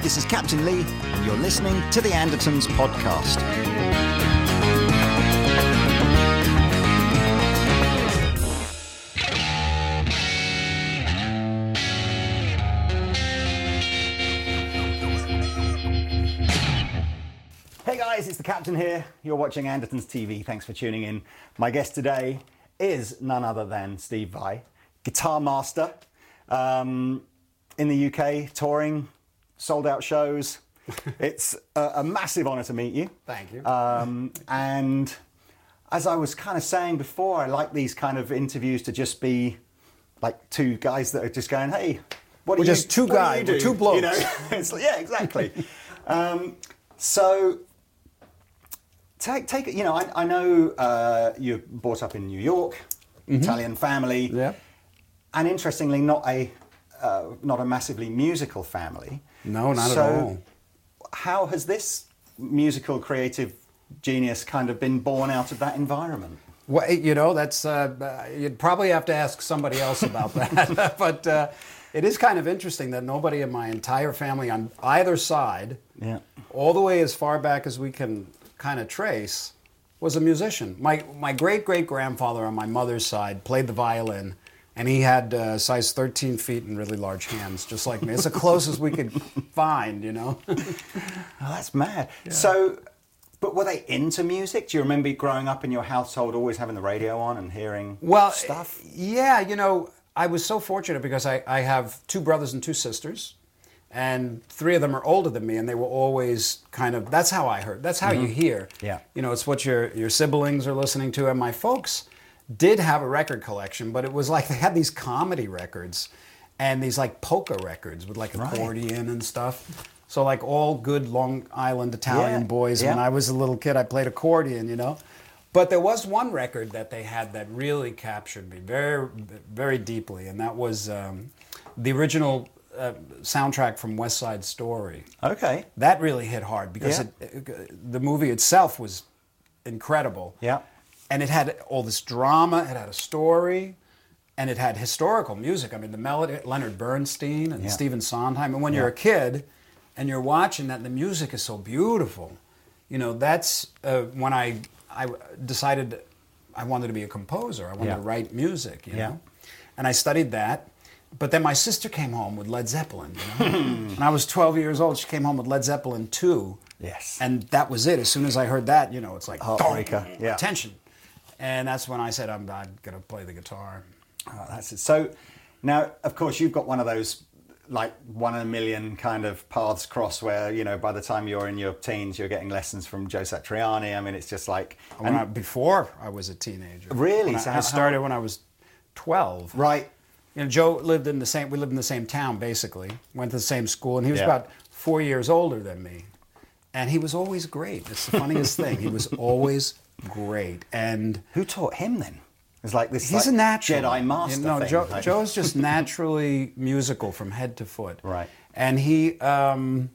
Hi, this is Captain Lee, and you're listening to the Andertons podcast. Hey guys, it's the Captain here. You're watching Andertons TV. Thanks for tuning in. My guest today is none other than Steve Vai, guitar master um, in the UK, touring, sold out shows. it's a, a massive honour to meet you. Thank you. Um, and as I was kind of saying before, I like these kind of interviews to just be like two guys that are just going, "Hey, what We're you just two do guys, you we're do?" two blokes. You know? It's like- yeah, exactly. um, so take take it. You know, I, I know uh, you're brought up in New York, Italian family. Mm-hmm. Yeah. And interestingly, not a uh, not a massively musical family. No, not at all. How has this musical creative genius kind of been born out of that environment? Well, you know, that's uh, uh, you'd probably have to ask somebody else about that. but uh, it is kind of interesting that nobody in my entire family on either side, Yeah. all the way as far back as we can kind of trace, was a musician. My my great great grandfather on my mother's side played the violin. And he had uh, size 13 feet and really large hands, just like me. It's the closest we could find, you know. Oh, that's mad. So, but were they into music? Do you remember growing up in your household, always having the radio on and hearing well, stuff? Yeah, you know, I was so fortunate because I, I have two brothers and two sisters, and three of them are older than me, and they were always kind of. That's how I heard. That's how you hear. Mm-hmm. Yeah. You know, it's what your your siblings are listening to, and my folks did have a record collection, but it was like they had these comedy records and these like polka records with like Right. accordion and stuff. So like all good Long Island Italian Yeah, boys. When. I was a little kid, I played accordion, you know. But there was one record that they had that really captured me very, very deeply, and that was um, the original uh, soundtrack from West Side Story. Okay. That really hit hard because Yeah. it, it- the movie itself was incredible. Yeah. And it had all this drama, it had a story, and it had historical music. I mean, the melody, Leonard Bernstein and Yeah. Stephen Sondheim. And when you're a kid and you're watching that, and the music is so beautiful, you know, that's uh, when I, I decided I wanted to be a composer. I wanted Yeah. to write music, you Yeah. know. And I studied that. But then my sister came home with Led Zeppelin, you know. and I was 12 years old. She came home with Led Zeppelin 2. Yes. And that was it. As soon as I heard that, you know, it's like Heartbreaker, yeah. attention. And that's when I said I'm, I'm going to play the guitar. Oh, that's it. So now, of course, you've got one of those like one in a million kind of paths cross where you know by the time you're in your teens you're getting lessons from Joe Satriani. I mean, it's just like When I, before I was a teenager. Really? I, So I how- started when I was 12. right. You know, Joe lived in the same. We lived in the same town, basically. Went to the same school, and he was Yeah. about four years older than me. And he was always great. It's the funniest thing. He was always great, and Who taught him then? It's like this. he's like, a natural Jedi master. You know. Joe, like- Joe's just naturally musical from head to foot. Right. And he um,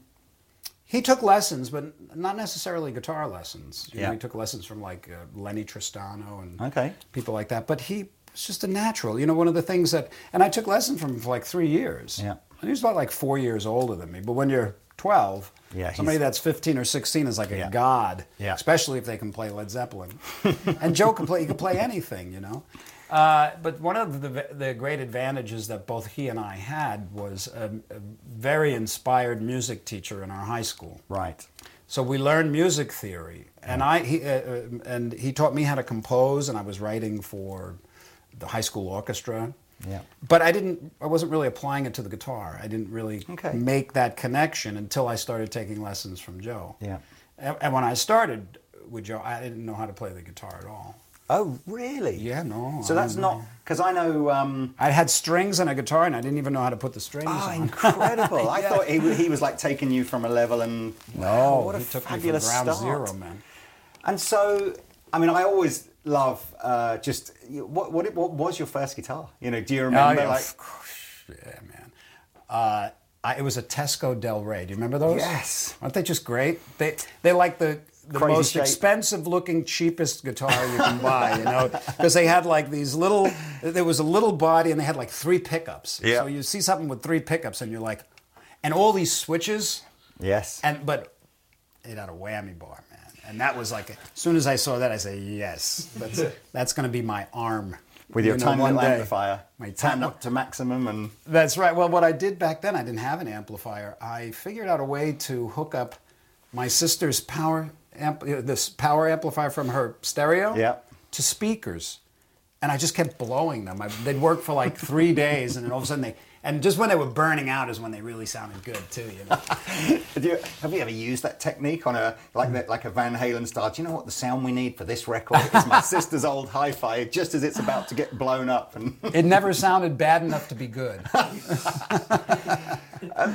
he took lessons, but not necessarily guitar lessons. You know, Yeah. he took lessons from like uh, Lennie Tristano and Okay. people like that. But he was just a natural. You know, one of the things that, and I took lessons from him for like three years. Yeah. And he was about like four years older than me. But when you're 12, Yeah, somebody that's 15 or 16 is like a Yeah. god. Yeah. Especially if they can play Led Zeppelin. and Joe can play, he can play anything, you know. Uh, but one of the, the great advantages that both he and I had was a, a very inspired music teacher in our high school. Right. So we learned music theory, and I he, uh, uh, and he taught me how to compose, and I was writing for the high school orchestra. Yeah. But I didn't. I wasn't really applying it to the guitar. I didn't really Okay. make that connection until I started taking lessons from Joe. Yeah. And, and when I started with Joe, I didn't know how to play the guitar at all. Oh, really? Yeah, no. So that's don't because I know. Um, I had strings and a guitar, and I didn't even know how to put the strings oh, on. incredible! I thought he, he was like taking you from a level and No, what a he took me from fabulous ground start. zero, man. And so, I mean, I always love uh, just what, what what was your first guitar? You know, do you remember? Oh, yeah, like, course. yeah, man. Uh, I, it was a Teisco Del Rey. Do you remember those? Yes. Aren't they just great? They they like the the Crazy most shape. expensive looking, cheapest guitar you can buy. You know, because they had like these little. There was a little body, and they had like three pickups. Yeah. So you see something with three pickups, and you're like, and all these switches. Yes. And but it had a whammy bar. And that was like, as soon as I saw that, I said, yes, that's that's going to be my arm. With your You know, tiny one little amplifier, My turned ti- up to maximum, and That's right. Well, what I did back then, I didn't have an amplifier. I figured out a way to hook up my sister's power amp, uh, this power amplifier from her stereo Yeah. to speakers, and I just kept blowing them. I, they'd work for like three days, and then all of a sudden they and just when they were burning out is when they really sounded good too. You know. Have you, have you ever used that technique on a like the, like a Van Halen style? Do you know what the sound we need for this record? is my sister's old hi-fi, just as it's about to get blown up. And, It never sounded bad enough to be good. and,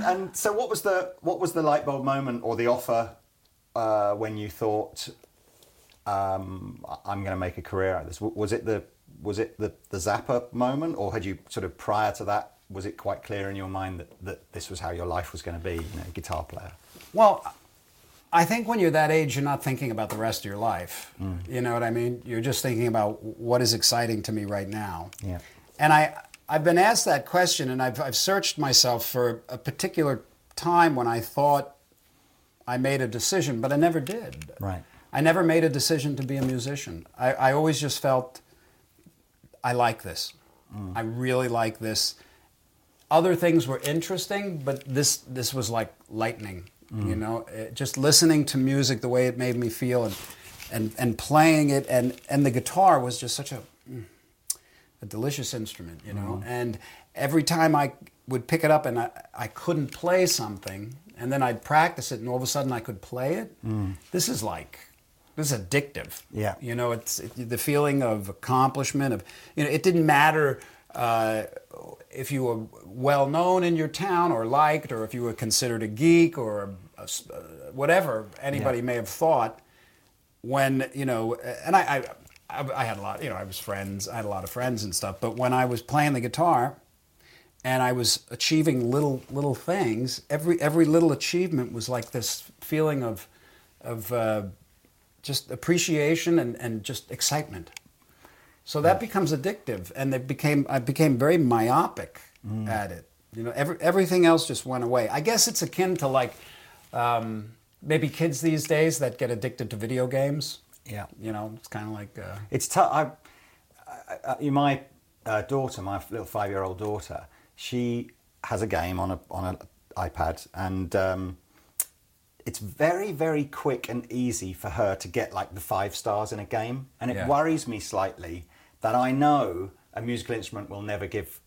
and so, what was the what was the light bulb moment or the offer uh, when you thought um, I'm going to make a career out of this? Was it the was it the, the Zappa moment, or had you sort of prior to that? Was it quite clear in your mind that, that this was how your life was going to be, you know, guitar player? Well, I think when you're that age, you're not thinking about the rest of your life. Mm. You know what I mean? You're just thinking about what is exciting to me right now. Yeah. And I, I've been asked that question, and I've, I've searched myself for a particular time when I thought I made a decision, but I never did. Right. I never made a decision to be a musician. I, I always just felt I like this. Mm. I really like this. Other things were interesting, but this this was like lightning. You mm. know, It- just listening to music the way it made me feel, and and and playing it, and and the guitar was just such a mm, a delicious instrument. You know, mm-hmm. and every time I would pick it up and I, I couldn't play something, and then I'd practice it, and all of a sudden I could play it. Mm. This is like this is addictive. Yeah. You know, it's it, the feeling of accomplishment of you know, it didn't matter uh, if you were well known in your town or liked, or if you were considered a geek or a, s- uh, whatever anybody Yeah. may have thought. When you know, and I, I, I I had a lot. You know, I was friends. I had a lot of friends and stuff. But when I was playing the guitar, and I was achieving little little things. Every every little achievement was like this feeling of of uh, just appreciation and, and just excitement. So that becomes addictive, and it became I became very myopic at it. You know, every, everything else just went away. I guess it's akin to like um, maybe kids these days that get addicted to video games. Yeah. You know, it's kind of like uh, It's tough. My uh, daughter, my little five-year-old daughter, she has a game on a on an iPad, and um, it's very, very quick and easy for her to get like the five stars in a game, and it Yeah. worries me slightly that I know a musical instrument will never give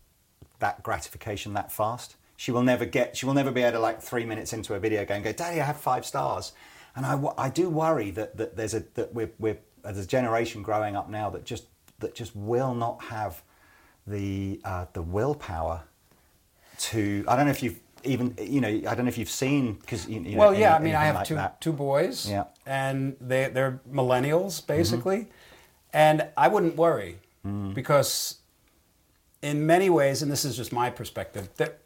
that gratification that fast. She will never get. She will never be able to like three minutes into a video game go, "Daddy, I have five stars," and I, I do worry that, that there's a that we're, we're there's a generation growing up now that just that just will not have the uh, the willpower to. I don't know if you've even you know I don't know if you've seen because you, you know, Well, yeah. I mean, I have like two that. two boys. Yeah. And they they're millennials Mm-hmm. basically, and I wouldn't worry Mm. because, in many ways, and this is just my perspective, that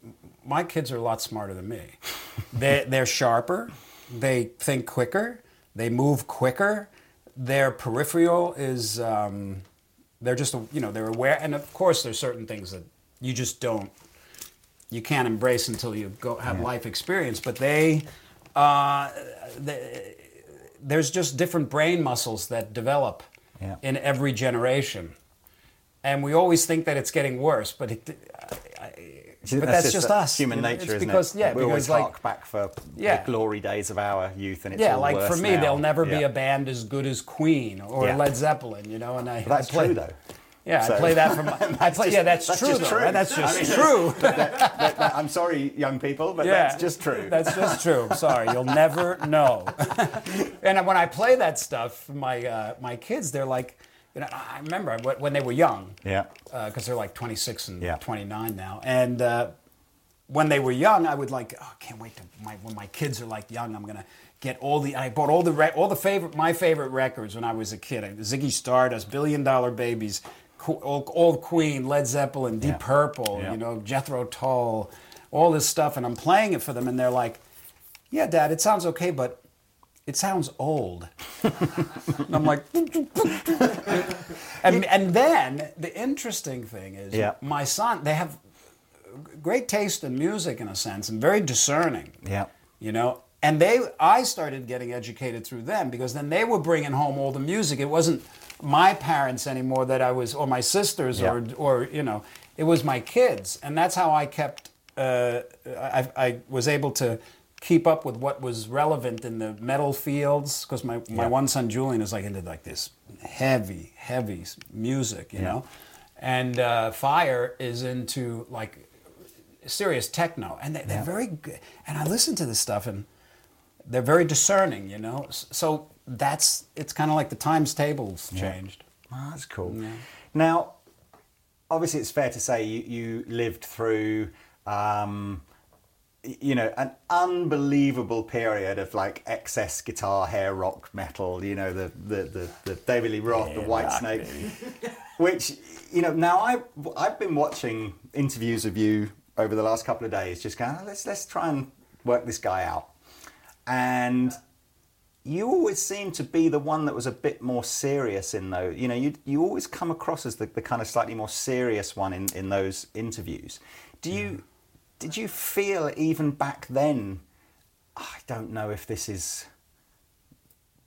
my kids are a lot smarter than me. they they're sharper, they think quicker, they move quicker. Their peripheral is um, they're just you know they're aware, and of course there's certain things that you just don't you can't embrace until you go have life experience. But they, uh, they, there's just different brain muscles that develop Yeah. in every generation, and we always think that it's getting worse, but it. I, I, but that's, just, uh, us. Human you know? nature, isn't because, it? Yeah, we always like hark back for Yeah. the glory days of our youth, and it's yeah, like for me, now. there'll never be a band as good as Queen or Yeah. Led Zeppelin, you know. And I But that's I play, true, though. Yeah, So- I play that from. I play. yeah, that's, that's true. just though, true. right? That's I just mean, true. That- that- I'm sorry, young people, but Yeah, that's just true. That's just true. I'm sorry, you'll never know. and when I play that stuff, my uh, my kids, they're like, you know, I remember when they were young, yeah. because they're like 26 and Yeah. 29 now, and uh, when they were young, I would like, oh, I can't wait to my when my kids are like young, I'm gonna get all the. I bought all the re- all the favorite my favorite records when I was a kid. Ziggy Stardust, Billion Dollar Babies. Old, old Queen, Led Zeppelin, Deep Yeah. Purple, Yeah. you know, Jethro Tull, all this stuff, and I'm playing it for them, and they're like, "Yeah, Dad, it sounds okay, but it sounds old." and I'm like, and, and then the interesting thing is, Yeah. my son, they have great taste in music in a sense, and very discerning. Yeah. You know, and they I started getting educated through them because then they were bringing home all the music. It wasn't my parents anymore that I was, or my sisters, Yeah. or or you know, it was my kids, and that's how I kept. Uh, I, I was able to keep up with what was relevant in the metal fields because my, my Yeah. one son Julian is like into like this heavy heavy music, you know, and uh, Fire is into like serious techno, and they, they're very good. And I listen to this stuff, and they're very discerning, you know. So that's it's kind of like the times tables changed. Oh, that's cool. Now, obviously, it's fair to say you, you lived through, um, you know, an unbelievable period of like excess guitar, hair rock, metal. You know, the the the, the David Lee Roth, the Whitesnake, which you know. Now I I've been watching interviews of you over the last couple of days, just going, "Oh, let's let's try and work this guy out, and you always seem to be the one that was a bit more serious in those. You know, you you always come across as the, the kind of slightly more serious one in, in those interviews. Do you hmm. Did you feel even back then? Ah, I don't know if this is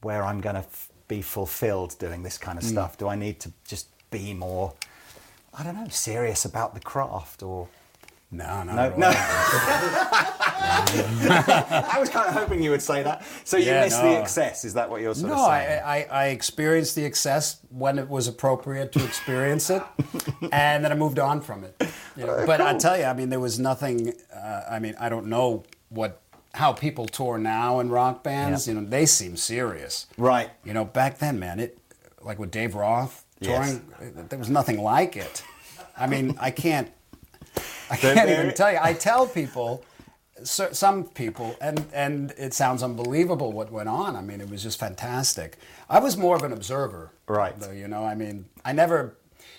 where I'm going to f- be fulfilled doing this kind of mm. stuff. Do I need to just be more? I don't know, serious about the craft or. No, not No, no. I was kind of hoping you would say that. So you Yeah, miss no. the excess. Is that what you're sort No, of I, saying? I, I experienced the excess when it was appropriate to experience it, and then I moved on from it. You know, but I tell you, I mean, there was nothing. Uh, I mean, I don't know what how people tour now in rock bands. Yeah. You know, they seem serious. Right. You know, back then, man, it like with Dave Roth Yes. touring, there was nothing like it. I mean, I can't. I can't even tell you. I tell people, so- some people, and and it sounds unbelievable what went on. I mean, it was just fantastic. I was more of an observer, Right. Though you know, I mean, I never,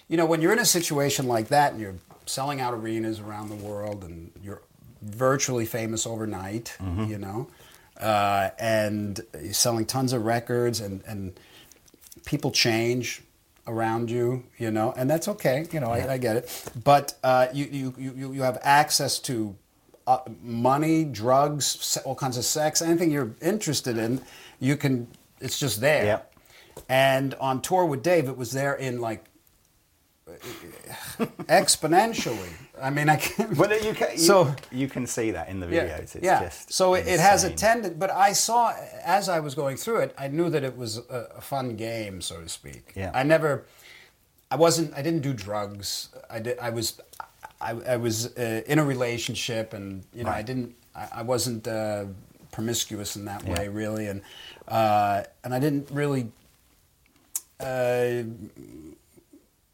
you know, when you're in a situation like that and you're selling out arenas around the world and you're virtually famous overnight, Mm-hmm. you know, uh, and you're selling tons of records and and people change around you, you know, and that's okay. You know, I, I get it. But uh, you, you, you, you have access to uh, money, drugs, all kinds of sex, anything you're interested in, you can, it's just there. Yeah. And on tour with Dave, it was there in like exponentially. I mean, I can't. Well, you can, you, So- you can see that in the Yeah, videos. It's yeah. just so it, it has a tendency, but I saw as I was going through it, I knew that it was a, a fun game, so to speak. Yeah. I never, I wasn't, I didn't do drugs. I did, I was, I, I was uh, in a relationship, and you know, I didn't, I, I wasn't uh, promiscuous in that Yeah. way, really, and uh, and I didn't really.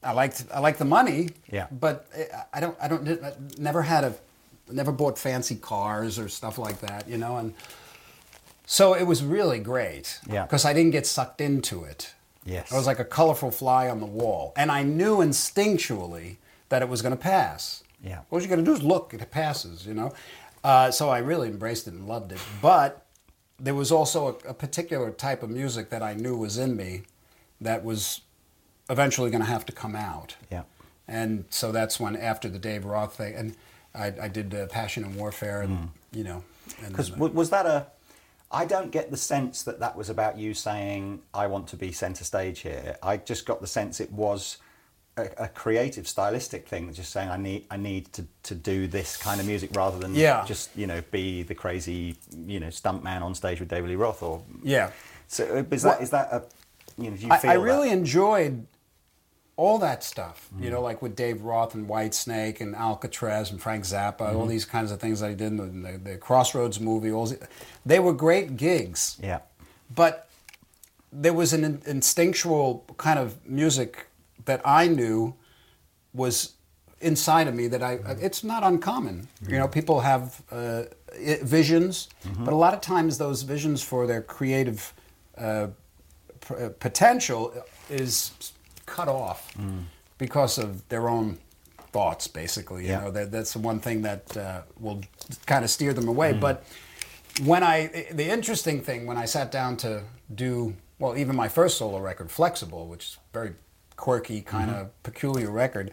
I liked I liked the money. Yeah. But I- I don't I don't I never had a never bought fancy cars or stuff like that, you know, and so it was really great. Yeah. Because I didn't get sucked into it. Yes. I was like a colorful fly on the wall, and I knew instinctually that it was going to pass. Yeah. All you got to do is look; it passes, you know. Uh, so I really embraced it and loved it. But there was also a, a particular type of music that I knew was in me that was eventually going to have to come out. Yeah. And so that's when, after the Dave Roth thing, and I, I did uh, Passion and Warfare, and you know, Because uh, was that a? I don't get the sense that that was about you saying I want to be centre stage here. I just got the sense it was a, a creative, stylistic thing. Just saying I need I need to, to do this kind of music rather than Yeah. just you know be the crazy you know stunt man on stage with David Lee Roth or yeah. So uh, is that Well- is that a you know do you I, I really that? enjoyed all that stuff, you Mm. know, like with Dave Roth and Whitesnake and Alcatrazz and Frank Zappa, Mm-hmm. all these kinds of things that I did in the, the, Crossroads movie. All the- they were great gigs. yeah but there was an in- instinctual kind of music that I knew was inside of me that I it's not uncommon you know people have uh, visions but a lot of times those visions for their creative uh, p- uh, potential is cut off because of their own thoughts basically you Yeah. know that, that's the one thing that uh, will kind of steer them away. But when I the interesting thing when I sat down to do well even my first solo record Flex-Able which is very quirky kind of peculiar record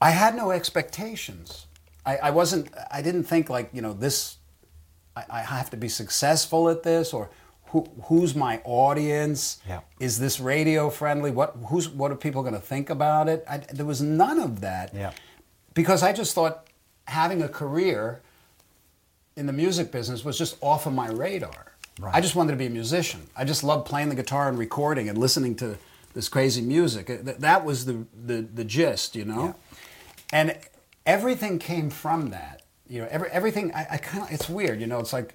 I had no expectations. I, I wasn't I didn't think like you know this I, I have to be successful at this, or who, who's my audience? Yeah. Is this radio friendly? What who's what are people going to think about it? I, there was none of that. Yeah. Because I just thought having a career in the music business was just off of my radar. Right. I just wanted to be a musician. I just loved playing the guitar and recording and listening to this crazy music. That, was the, the, the gist, you know? And everything came from that. You know, every, everything, I, I kind of, it's weird, you know, it's like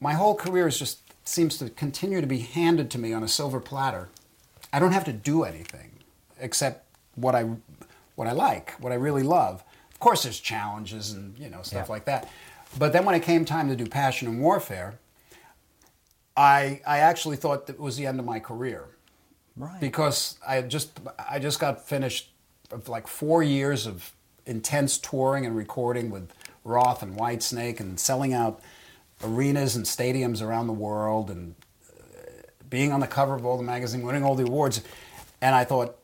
my whole career is just seems to continue to be handed to me on a silver platter. I don't have to do anything except what I what I like, what I really love. Of course, there's challenges and you know stuff Yeah. like that. But then when it came time to do Passion and Warfare, I I actually thought that it was the end of my career Right. because I just I just got finished of like four years of intense touring and recording with Roth and Whitesnake and selling out arenas and stadiums around the world and uh, being on the cover of all the magazine, winning all the awards, and I thought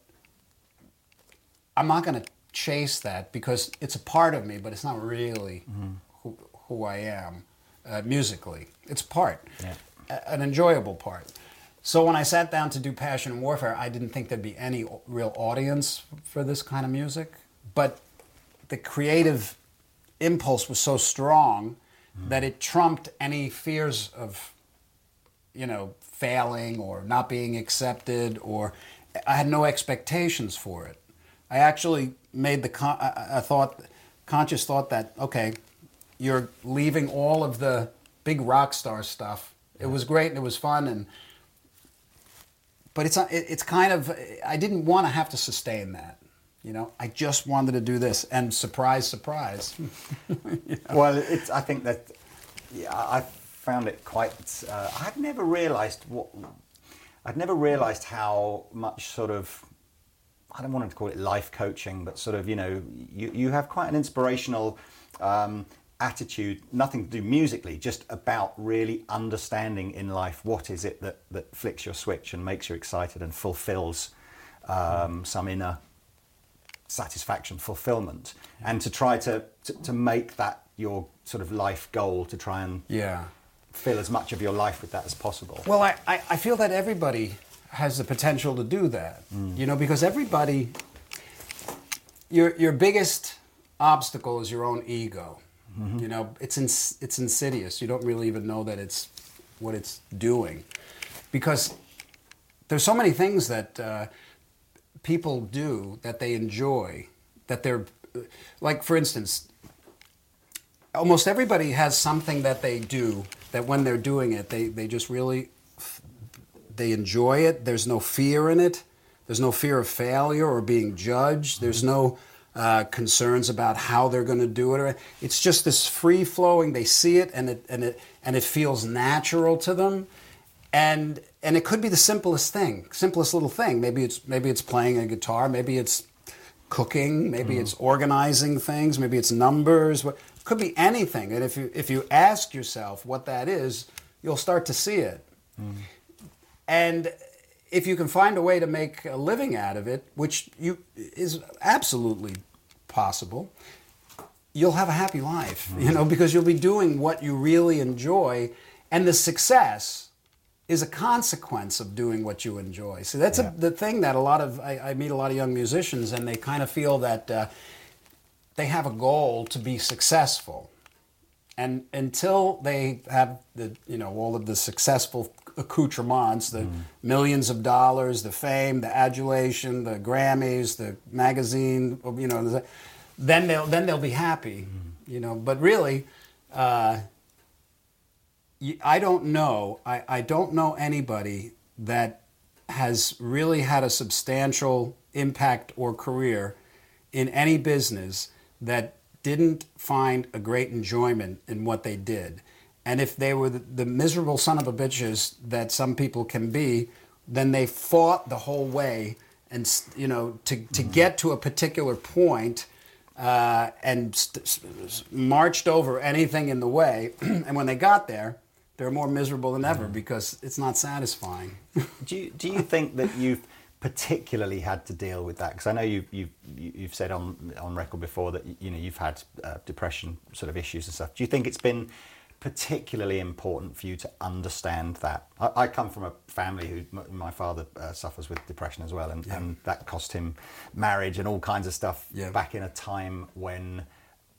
I'm not going to chase that because it's a part of me, but it's not really who, who I am uh, musically. It's part, Yeah. a- an enjoyable part. So when I sat down to do Passion and Warfare, I didn't think there'd be any real audience for this kind of music, but the creative impulse was so strong that it trumped any fears of you know, failing or not being accepted, or I had no expectations for it. I actually made the con- I, I thought, conscious thought that okay, you're leaving all of the big rock star stuff. It was great and it was fun and. But it's it's kind of I didn't want to have to sustain that, you know. I just wanted to do this, and surprise, surprise. Well, it's, I think that yeah, I I found it quite. Uh, I'd never realised what. I'd never realised how much sort of. I don't want to call it life coaching, but sort of you know you you have quite an inspirational um, attitude. Nothing to do musically, just about really understanding in life what is it that that flicks your switch and makes you excited and fulfills um, some inner satisfaction, fulfillment, and to try to, to, to make that your sort of life goal to try and yeah. fill as much of your life with that as possible. Well, I, I, I feel that everybody has the potential to do that. You know, because everybody, your your biggest obstacle is your own ego. You know, it's ins- it's insidious. You don't really even know that it's what it's doing, because there's so many things that uh, people do that they enjoy, that they're like, for instance, almost everybody has something that they do that when they're doing it, they, they just really they enjoy it. There's no fear in it. There's no fear of failure or being judged. There's no uh, concerns about how they're going to do it. It's just this free flowing. They see it and it and it and it feels natural to them. And and it could be the simplest thing, simplest little thing. Maybe it's maybe it's playing a guitar. Maybe it's cooking. Maybe mm. it's organizing things. Maybe it's numbers. What could be anything. And if you if you ask yourself what that is, you'll start to see it. Mm. And if you can find a way to make a living out of it, which you is absolutely possible, you'll have a happy life, you mm. know, because you'll be doing what you really enjoy and the success is a consequence of doing what you enjoy. So that's Yeah. a, the thing that a lot of I, I meet a lot of young musicians and they kind of feel that uh, they have a goal to be successful and until they have the you know all of the successful accoutrements the millions of dollars the fame the adulation the grammys the magazine you know then they'll then they'll be happy you know but really uh, I don't know I, I don't know anybody that has really had a substantial impact or career in any business that didn't find a great enjoyment in what they did. And if they were the, the miserable son of a bitches that some people can be, then they fought the whole way and you know to, to get to a particular point uh, and st- s- s- marched over anything in the way. and when they got there, they're more miserable than ever because it's not satisfying. Do you, do you think that you've particularly had to deal with that? Because I know you've, you've, you've said on, on record before that you know, you've had uh, depression sort of issues and stuff. Do you think it's been particularly important for you to understand that? I, I come from a family who m- my father uh, suffers with depression as well, and, and that cost him marriage and all kinds of stuff Yeah. back in a time when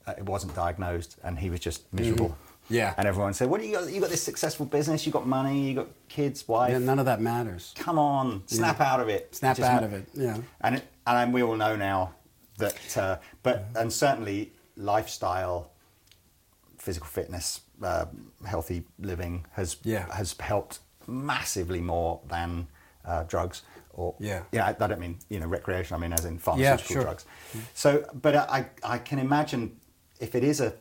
uh, it wasn't diagnosed and he was just miserable. Mm-hmm. Yeah. And everyone said, "What do you got? You got this successful business. You got money. You got kids, wife. Yeah, none of that matters. Come on, snap out of it. Snap Just out ma- of it, yeah. And it, and we all know now that, uh, but and certainly lifestyle, physical fitness, uh, healthy living has Yeah. has helped massively more than uh, drugs. Or Yeah. yeah, I, I don't mean you know recreation. I mean as in pharmaceutical sure. drugs. So, but I I can imagine if it is a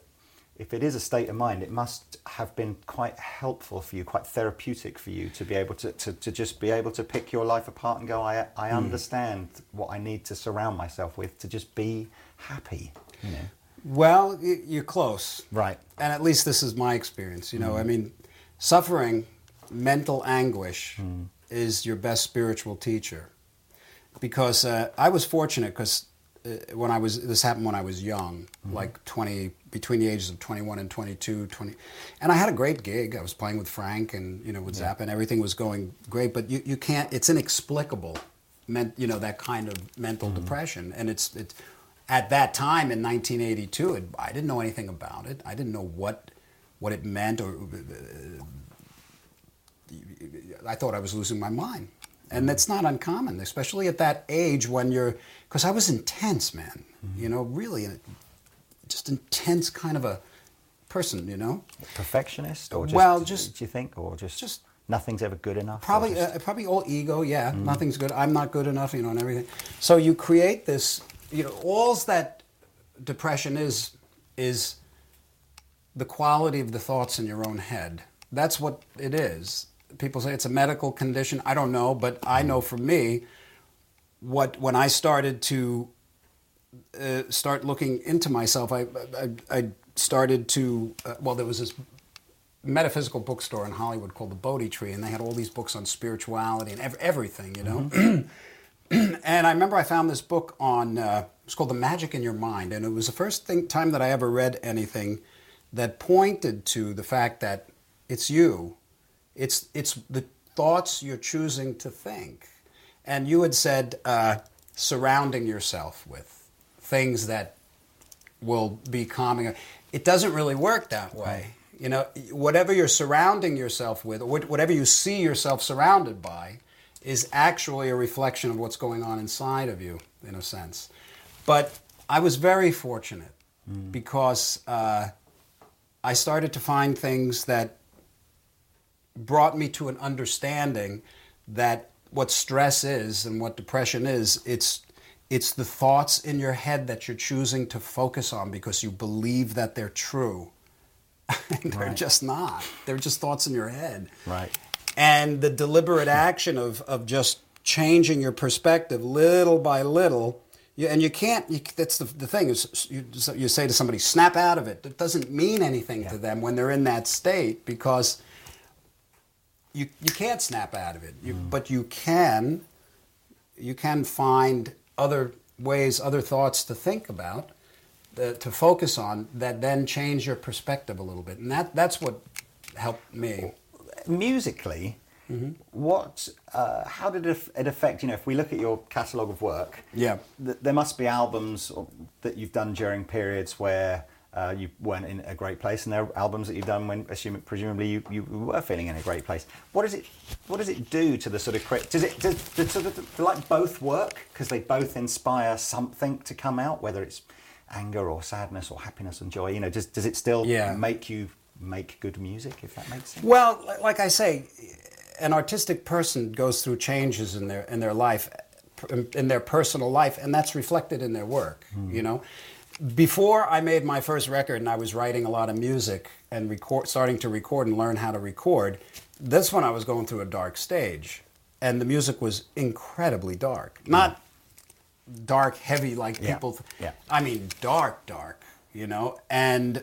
if it is a state of mind, it must have been quite helpful for you, quite therapeutic for you to be able to, to, to just be able to pick your life apart and go, I, I Hmm. understand what I need to surround myself with to just be happy. You know? Well, you're close. Right. And at least this is my experience. You know, I mean, suffering, mental anguish is your best spiritual teacher. Because uh, I was fortunate because uh, when I was, this happened when I was young, like 20, between the ages of 21 and 22, 20. And I had a great gig. I was playing with Frank and, you know, with Zappa and everything was going great. But you, you can't, it's inexplicable, meant, you know, that kind of mental mm-hmm. depression. And it's, it's, at that time in 1982, it, I didn't know anything about it. I didn't know what, what it meant or uh, I thought I was losing my mind. And mm-hmm. that's not uncommon, especially at that age when you're, because I was intense, man. Mm-hmm. You know, really, just intense kind of a person, you know? Perfectionist or just, Well, just- do you think, or just, just- nothing's ever good enough? Probably, just- uh, probably all ego. Yeah, nothing's good. I'm not good enough, you know, and everything. So you create this. You know, all's that depression is is the quality of the thoughts in your own head. That's what it is. People say it's a medical condition. I don't know, but I know for me, what when I started to uh, start looking into myself, I I, I started to uh, well, there was this metaphysical bookstore in Hollywood called the Bodhi Tree, and they had all these books on spirituality and ev- everything, you know. and I remember I found this book on uh, it's called The Magic in Your Mind, and it was the first thing, time that I ever read anything that pointed to the fact that it's you, it's it's the thoughts you're choosing to think, and you had said uh, surrounding yourself with things that will be calming. It doesn't really work that way. You know, whatever you're surrounding yourself with, or whatever you see yourself surrounded by, is actually a reflection of what's going on inside of you, in a sense. But I was very fortunate because uh, I started to find things that brought me to an understanding that what stress is and what depression is it's it's the thoughts in your head that you're choosing to focus on because you believe that they're true. They're Right. just not. They're just thoughts in your head. Right. and the deliberate hmm. action of, of just changing your perspective little by little you, and you can't you, that's the, the thing is you, you say to somebody snap out of it. It doesn't mean anything to them when they're in that state because you, you can't snap out of it. You, hmm. but you can you can find other ways other thoughts to think about uh, to focus on that then change your perspective a little bit and that that's what helped me musically, Mm-hmm. what? Uh, how did it affect? You know, if we look at your catalogue of work, Yeah. th- there must be albums that you've done during periods where uh, you weren't in a great place, and there are albums that you've done when, assuming, presumably, you, you were feeling in a great place. What does it? What does it do to the sort of? cre- Does it? Does, does, sort of, do like both work because they both inspire something to come out, whether it's anger or sadness or happiness and joy? You know, does does it still Yeah. make you make good music? If that makes sense. Well, like I say, an artistic person goes through changes in their in their life, in their personal life, and that's reflected in their work. You know, before I made my first record and I was writing a lot of music and record, starting to record and learn how to record. This one I was going through a dark stage, and the music was incredibly dark. Not dark, heavy like Yeah, people. yeah. I mean, dark, dark. You know, and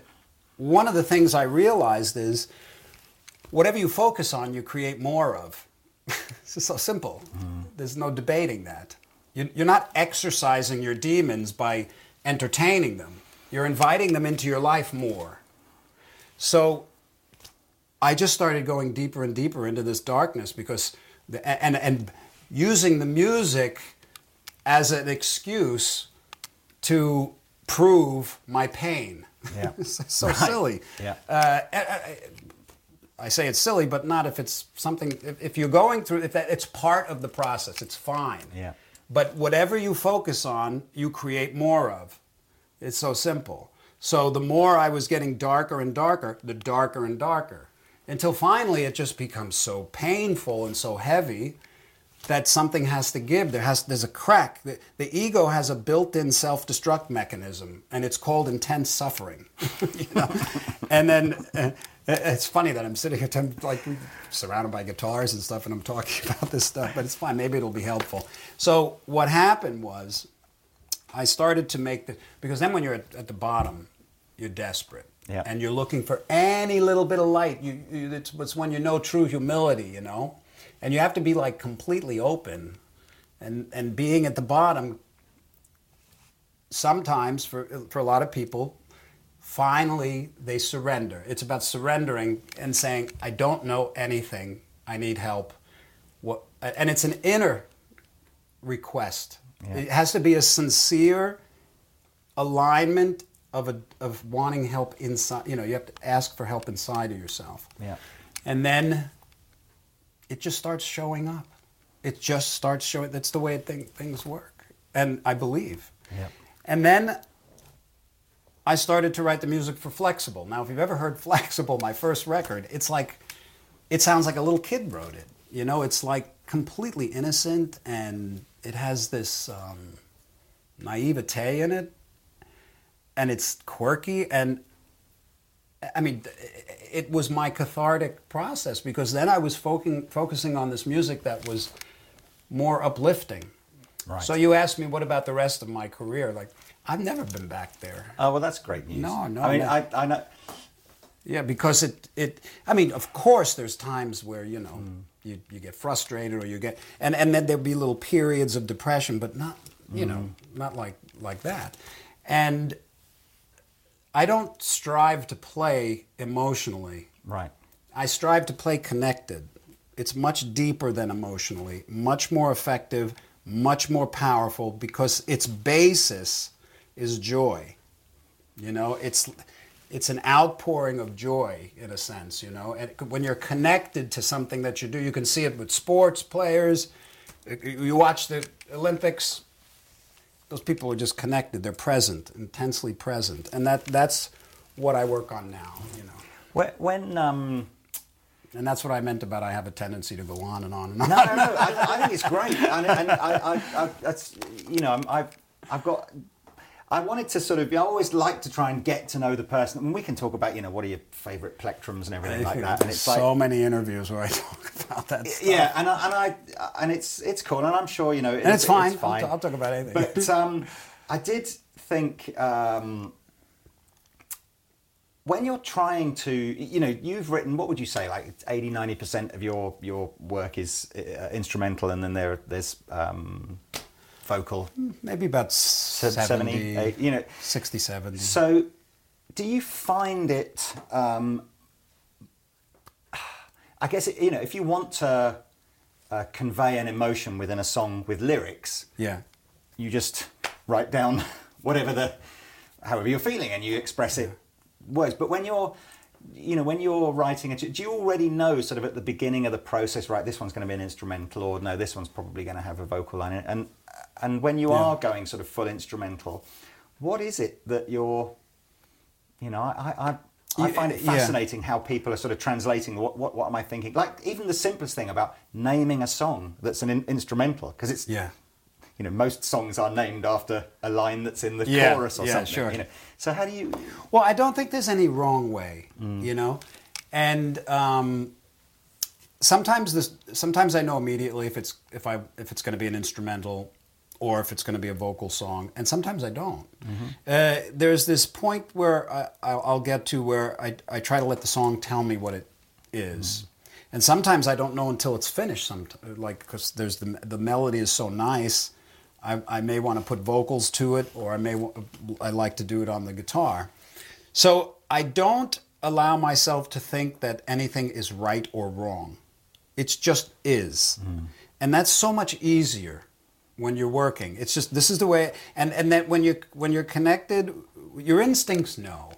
one of the things I realized is whatever you focus on, you create more of. it's just so simple. Mm-hmm. There's no debating that. You- You're not exercising your demons by entertaining them. You're inviting them into your life more. So I just started going deeper and deeper into this darkness because, the, and and using the music as an excuse to prove my pain. Yeah. So Right. silly. Yeah. Uh, I, I- say it's silly, but not if it's something. If, if you're going through, if that, it's part of the process, it's fine. Yeah. But whatever you focus on, you create more of. It's so simple. So the more I was getting darker and darker, the darker and darker, until finally it just becomes so painful and so heavy that something has to give. There has there's a crack. The, the ego has a built-in self-destruct mechanism, and it's called intense suffering. you know? and then uh, it's funny that I'm sitting here, like surrounded by guitars and stuff, and I'm talking about this stuff. But it's fine. Maybe it'll be helpful. So what happened was, I started to make the because then when you're at, at the bottom, you're desperate. Yeah. And you're looking for any little bit of light. You, you, it's, it's when you know true humility, you know, and you have to be like completely open, and and being at the bottom. Sometimes for for a lot of people, finally they surrender. It's about surrendering and saying, "I don't know anything. I need help." What and it's an inner request. Yeah. It has to be a sincere alignment of a, of wanting help inside. You know, you have to ask for help inside of yourself. Yeah. And then it just starts showing up. It just starts showing. That's the way thing, things work. And I believe. Yeah. And then I started to write the music for Flex-Able. Now, if you've ever heard Flex-Able, my first record, it's like, it sounds like a little kid wrote it. You know, it's like completely innocent and it has this um, naivete in it and it's quirky and I mean, it was my cathartic process because then I was focusing focusing on this music that was more uplifting. Right. So you asked me, what about the rest of my career? Like, I've never been back there. Oh well, that's great news. No, no, I mean, no. I, I know. Yeah, because it, it I mean, of course, there's times where, you know, mm. you, you get frustrated or you get, and, and then there'll be little periods of depression, but not, you know, mm. not like, like that. And I don't strive to play emotionally. Right. I strive to play connected. It's much deeper than emotionally, much more effective, much more powerful because its basis is joy. You know, it's it's an outpouring of joy in a sense, you know. And when you're connected to something that you do, you can see it with sports players. You watch the Olympics, those people are just connected. They're present, intensely present. And that that's what I work on now, you know. When, when um, And that's what I meant about I have a tendency to go on and on and on. no, no, no. I, I think it's great, and, and I, I, I, that's you know, I've, I've got. I wanted to sort of. I always like to try and get to know the person. I mean, we can talk about, you know, what are your favourite plectrums and everything like that. And it's so like, many interviews where I talk about that stuff. yeah, and I, and I and it's it's cool, and I'm sure you know, And it's fine. It's fine. I'll, I'll talk about anything. But um, I did think um, when you're trying to, you know, you've written, what would you say, like 80, 90% of your, your work is uh, instrumental and then there, there's um, vocal, Maybe about 70, 70, eight, you know. 60, 70. So do you find it, um, I guess, you know, if you want to uh, convey an emotion within a song with lyrics, yeah. you just write down whatever the however you're feeling and you express it words but when you're you know when you're writing it do you already know sort of at the beginning of the process right this one's going to be an instrumental or no this one's probably going to have a vocal line in it and and when you Yeah. are going sort of full instrumental what is it that you're you know i i I Yeah, find it yeah. fascinating how people are sort of translating what, what, what am I thinking? Like even the simplest thing about naming a song that's an in- instrumental, because it's Yeah. you know, most songs are named after a line that's in the Yeah, chorus or yeah, something. sure. You know, so how do you? Well, I don't think there's any wrong way, Mm. you know, and um, sometimes this. Sometimes I know immediately if it's if I if it's going to be an instrumental or if it's going to be a vocal song, and sometimes I don't. Mm-hmm. Uh, there's this point where I, I'll I'll get to where I I try to let the song tell me what it is. Mm. And sometimes I don't know until it's finished. Some like because there's the the melody is so nice, I, I may want to put vocals to it, or I may I like to do it on the guitar. So I don't allow myself to think that anything is right or wrong. It's just is. And that's so much easier when you're working. It's just this is the way and and that when you when you're connected your instincts know.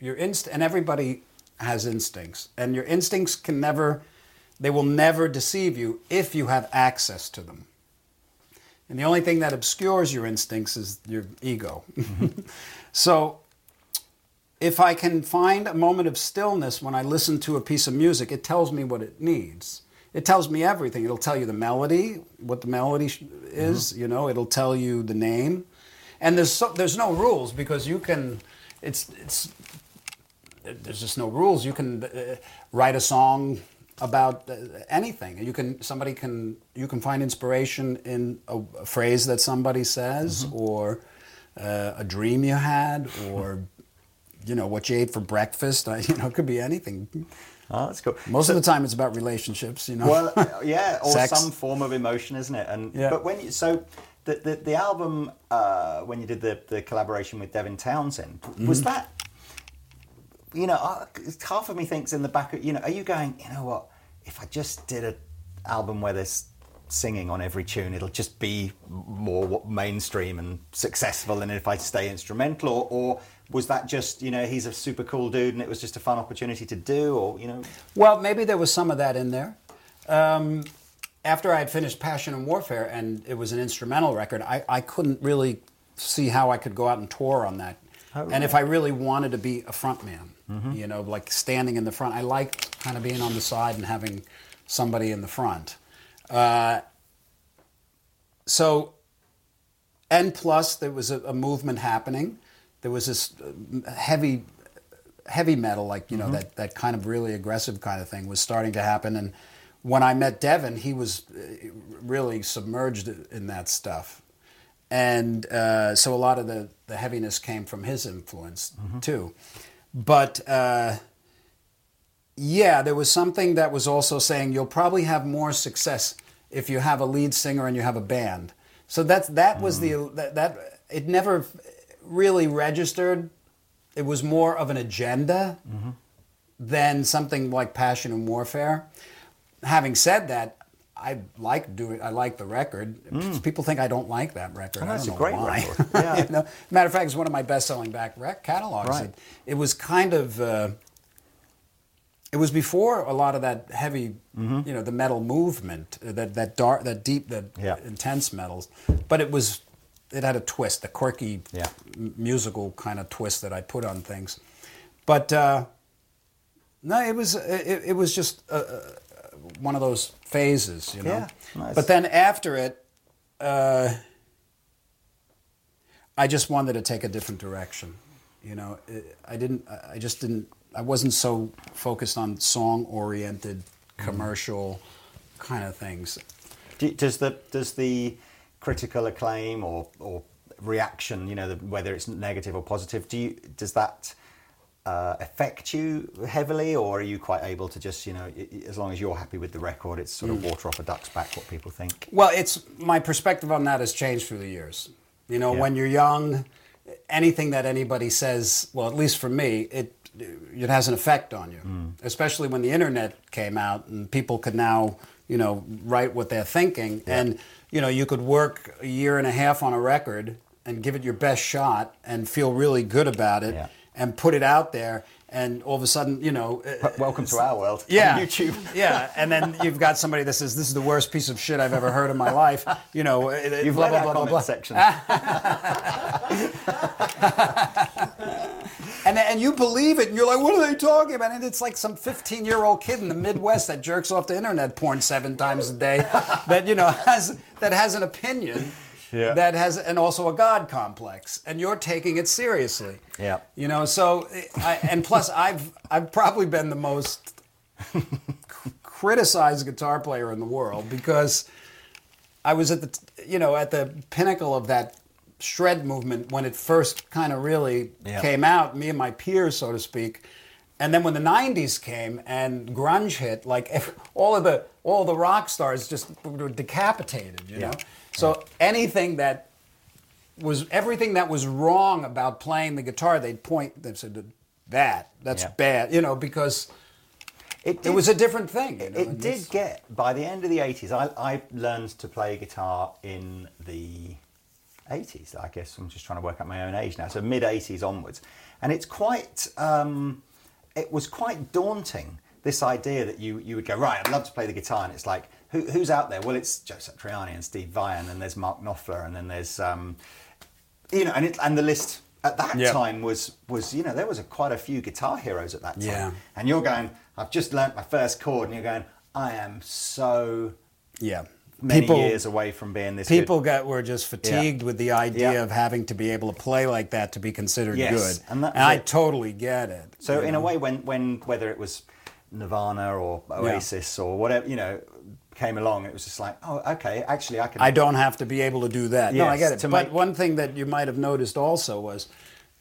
Your inst and everybody has instincts and your instincts can never they will never deceive you if you have access to them. And the only thing that obscures your instincts is your ego. Mm-hmm. so if I can find a moment of stillness when I listen to a piece of music, it tells me what it needs. It tells me everything. It'll tell you the melody, what the melody sh- is. You know, it'll tell you the name, and there's so, there's no rules because you can. It's it's there's just no rules. You can uh, write a song about uh, anything. You can somebody can you can find inspiration in a, a phrase that somebody says, or uh, a dream you had, or you know what you ate for breakfast. I, you know, it could be anything. Oh, that's cool. Most of the time, it's about relationships. You know. Well, yeah, or Sex. some form of emotion, isn't it? And Yeah. but when you so the the, the album uh, when you did the the collaboration with Devin Townsend was Mm-hmm. that. You know, uh, half of me thinks in the back of you know, are you going? You know what? If I just did an album where there's singing on every tune, it'll just be more mainstream and successful. And if I stay instrumental, or, or was that just you know he's a super cool dude and it was just a fun opportunity to do, or you know? Well, maybe there was some of that in there. Um, after I had finished Passion and Warfare and it was an instrumental record, I, I couldn't really see how I could go out and tour on that. Oh, And if I really wanted to be a front man, you know, like standing in the front, I liked kind of being on the side and having somebody in the front. Uh, so, and plus, there was a, a movement happening. There was this uh, heavy heavy metal, like you know that that kind of really aggressive kind of thing, was starting to happen. And when I met Devin, he was uh, really submerged in that stuff, and uh, so a lot of the the heaviness came from his influence too. But uh, yeah, there was something that was also saying you'll probably have more success if you have a lead singer and you have a band. So that's that was the that, that it never really registered. It was more of an agenda than something like passion and warfare. Having said that, I like doing. I like the record. People think I don't like that record. Oh, I that's don't a know great why. record. Yeah. You know? Matter of fact, it's one of my best-selling back rec- catalogs. Right. It, it was kind of. Uh, it was before a lot of that heavy, you know, the metal movement, uh, that that dark, that deep, that Yeah. intense metals. But it was, it had a twist, a quirky, Yeah. musical kind of twist that I put on things. But uh, no, it was it, it was just uh, uh, one of those phases, you know. Yeah, nice. But then after it, uh, I just wanted to take a different direction. You know, I didn't. I just didn't. I wasn't so focused on song-oriented, commercial kind of things. Do, does the does the critical acclaim or or reaction, you know, the, whether it's negative or positive, do you does that uh, affect you heavily, or are you quite able to just, you know, as long as you're happy with the record, it's sort of water off a duck's back what people think? Well, it's my perspective on that has changed through the years. You know, Yeah. when you're young, anything that anybody says, well, at least for me, it it has an effect on you. Especially when the internet came out and people could now, you know, write what they're thinking, and you know, you could work a year and a half on a record and give it your best shot and feel really good about it Yeah. and put it out there. And all of a sudden, you know, Welcome to our world. on yeah, YouTube. yeah, and then you've got somebody that says this is the worst piece of shit I've ever heard in my life. You know, You've blah read blah our blah blah comment blah. section. And and you believe it, and you're like, what are they talking about? And it's like some 15 year old kid in the Midwest that jerks off to internet porn seven times a day, that you know has that has an opinion. Yeah. That has, and also a God complex, and you're taking it seriously. Yeah. You know, so, I, and plus, I've I've probably been the most criticized guitar player in the world because I was at the you know at the pinnacle of that shred movement when it first kind of really Yeah. came out, me and my peers, so to speak. And then when the '90s came and grunge hit, like ev- all of the all the rock stars just were decapitated, you know. Yeah. So anything that was everything that was wrong about playing the guitar, they'd point. They said, that. That's Yeah. bad, you know, because It, it was a different thing. you know, It did get by the end of the eighties. I, I learned to play guitar in the eighties. I guess I'm just trying to work out my own age now. So mid eighties onwards, and it's quite. Um, it was quite daunting. This idea that you you would go right. I'd love to play the guitar, and it's like who, who's out there? Well, it's Joe Satriani and Steve Vai, and then there's Mark Knopfler, and then there's um, you know, and it, and the list at that Yeah. time was was you know there was a, quite a few guitar heroes at that time. Yeah. And you're going, I've just learnt my first chord, and you're going, I am so Yeah. Many years away from being this People good. got were just fatigued with the idea Yeah. of having to be able to play like that to be considered Yes, good, and that's I it. totally get it. So in a way, when when whether it was Nirvana or Oasis or whatever, you know, came along, it was just like, oh, okay, actually, I can. I don't have to be able to do that. no, I get it. But make- one thing that you might have noticed also was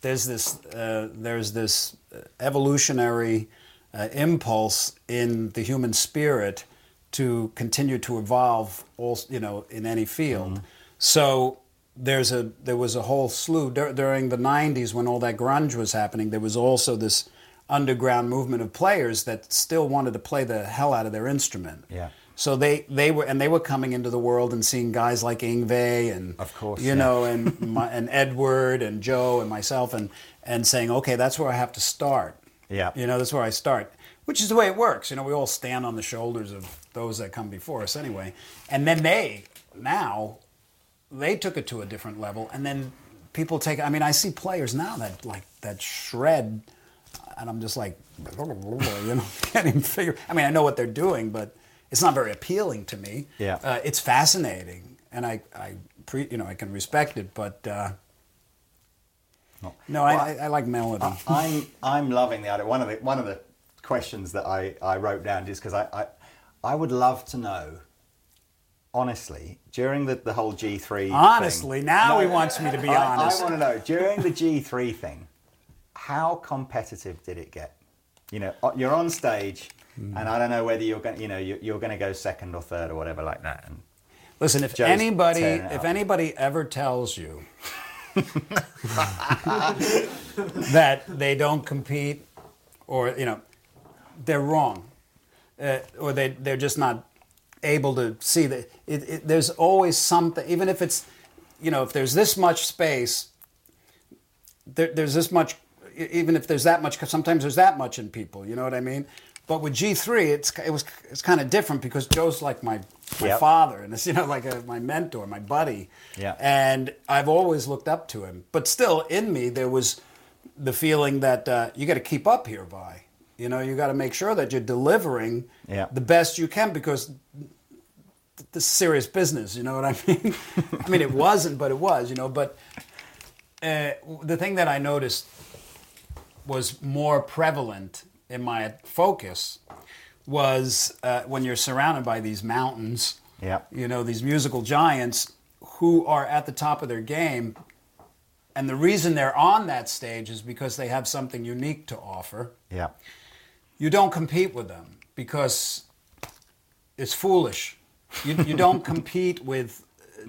there's this uh, there's this evolutionary uh, impulse in the human spirit to continue to evolve, also, you know, in any field. Mm-hmm. So there's a there was a whole slew dur- during the '90s when all that grunge was happening. There was also this underground movement of players that still wanted to play the hell out of their instrument. Yeah. So they, they were and they were coming into the world and seeing guys like Yngwie and Of course, you yeah. know and my, and Edward and Joe and myself and and saying okay that's where I have to start Yeah. you know that's where I start which is the way it works you know we all stand on the shoulders of those that come before us anyway. And then they now they took it to a different level. And then people take I mean I see players now that like that shred and I'm just like you know can't even figure I mean I know what they're doing but it's not very appealing to me. Yeah. uh, it's fascinating and I I pre, you know I can respect it but uh, Not- no Well, I, I, I like melody. I'm I'm loving the idea. One of the one of the questions that I, I wrote down is because I, I I would love to know. Honestly, during the, the whole G three. Honestly, now he wants me to be I, honest. I want to know during the G three thing, how competitive did it get? You know, you're on stage, Hmm. and I don't know whether you're going, you know, you're, you're going to go second or third or whatever like that. And Listen, if Joe's anybody if anybody ever tells you that they don't compete or you know they're wrong uh, or they they're just not able to see that it, it, there's always something even if it's you know if there's this much space there, there's this much even if there's that much sometimes there's that much in people you know what i mean but with g3 it's it was it's kind of different because joe's like my my Yep. father and it's you know like a, my mentor my buddy Yeah. and i've always looked up to him but still in me there was the feeling that uh, you got to keep up here by you know you got to make sure that you're delivering Yeah. the best you can because this is serious business you know what i mean i mean it wasn't but it was you know but uh, the thing that I noticed was more prevalent in my focus was uh, when you're surrounded by these mountains, Yeah. you know, these musical giants who are at the top of their game. And the reason they're on that stage is because they have something unique to offer. yeah, You don't compete with them because it's foolish. You, you don't compete with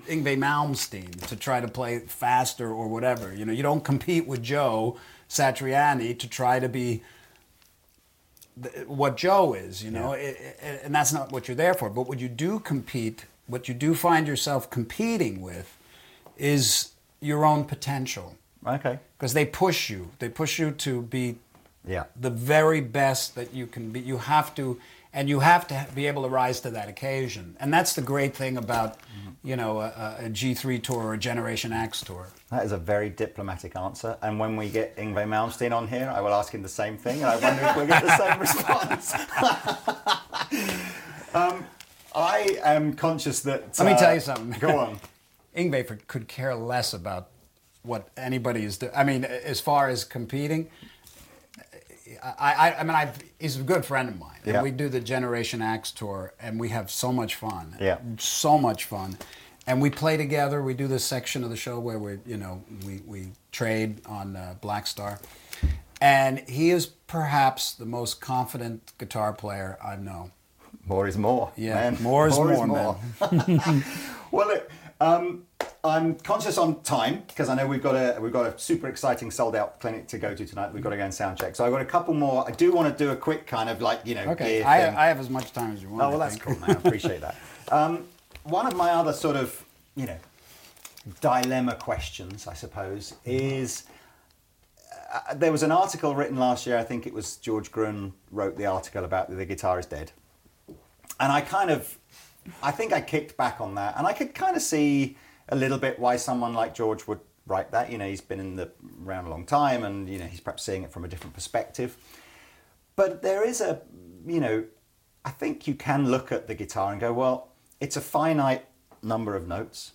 Yngwie Malmsteen to try to play faster or whatever. You know, you don't compete with Joe Satriani to try to be th- what Joe is. You know, I- I- and that's not what you're there for. But what you do compete, what you do find yourself competing with, is your own potential okay, because they push you. They push you to be yeah, the very best that you can be. You have to, and you have to be able to rise to that occasion. And that's the great thing about, you know, a, a G3 tour or a Generation Axe tour. That is a very diplomatic answer. And when we get Yngwie Malmsteen on here, I will ask him the same thing, and I wonder if we'll get the same response. um, I am conscious that. Let me uh, tell you something. Go on. Yngwie could care less about what anybody is doing. I mean, as far as competing, I, I, I mean, I've, he's a good friend of mine. And Yeah. we do the Generation Axe tour, and we have so much fun. Yeah. So much fun. And we play together. We do this section of the show where we, you know, we, we trade on uh, Black Star. And he is perhaps the most confident guitar player I know. More is more. Yeah, man. more is more, well, look, um, I'm conscious on time because I know we've got a we've got a super exciting sold out clinic to go to tonight. We've got to go and sound check. So I've got a couple more. I do want to do a quick kind of like you know. Okay, gear I. I have as much time as you want. Oh well, that's cool, man. I appreciate that. Um, one of my other sort of you know dilemma questions, I suppose, is uh, there was an article written last year. I think it was George Gruhn wrote the article about the guitar is dead, and I kind of, I think I kicked back on that, and I could kind of see a little bit why someone like George would write that. You know, he's been in the around a long time, and you know, he's perhaps seeing it from a different perspective. But there is a, you know, I think you can look at the guitar and go, well, it's a finite number of notes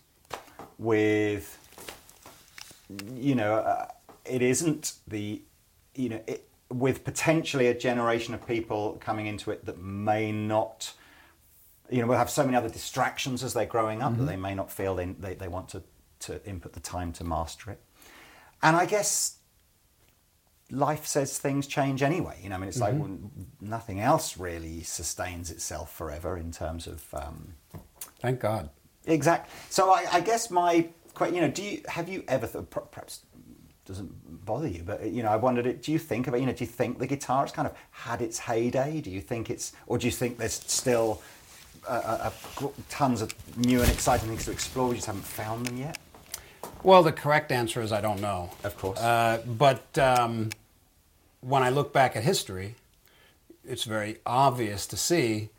with, you know, uh, it isn't the, you know, it, with potentially a generation of people coming into it that may not, you know, will have so many other distractions as they're growing up that they may not feel they, they, they want to, to input the time to master it. And I guess life says things change anyway. You know, I mean, it's like well, nothing else really sustains itself forever in terms of um, Thank God. exact. So I, I guess my, que- you know, do you have you ever thought perhaps doesn't bother you, but you know, I wondered, it. do you think about, you know, do you think the guitar has kind of had its heyday? Do you think it's, or do you think there's still uh, uh, tons of new and exciting things to explore? We just haven't found them yet. Well, the correct answer is I don't know. Of course. Uh, but um, when I look back at history, it's very obvious to see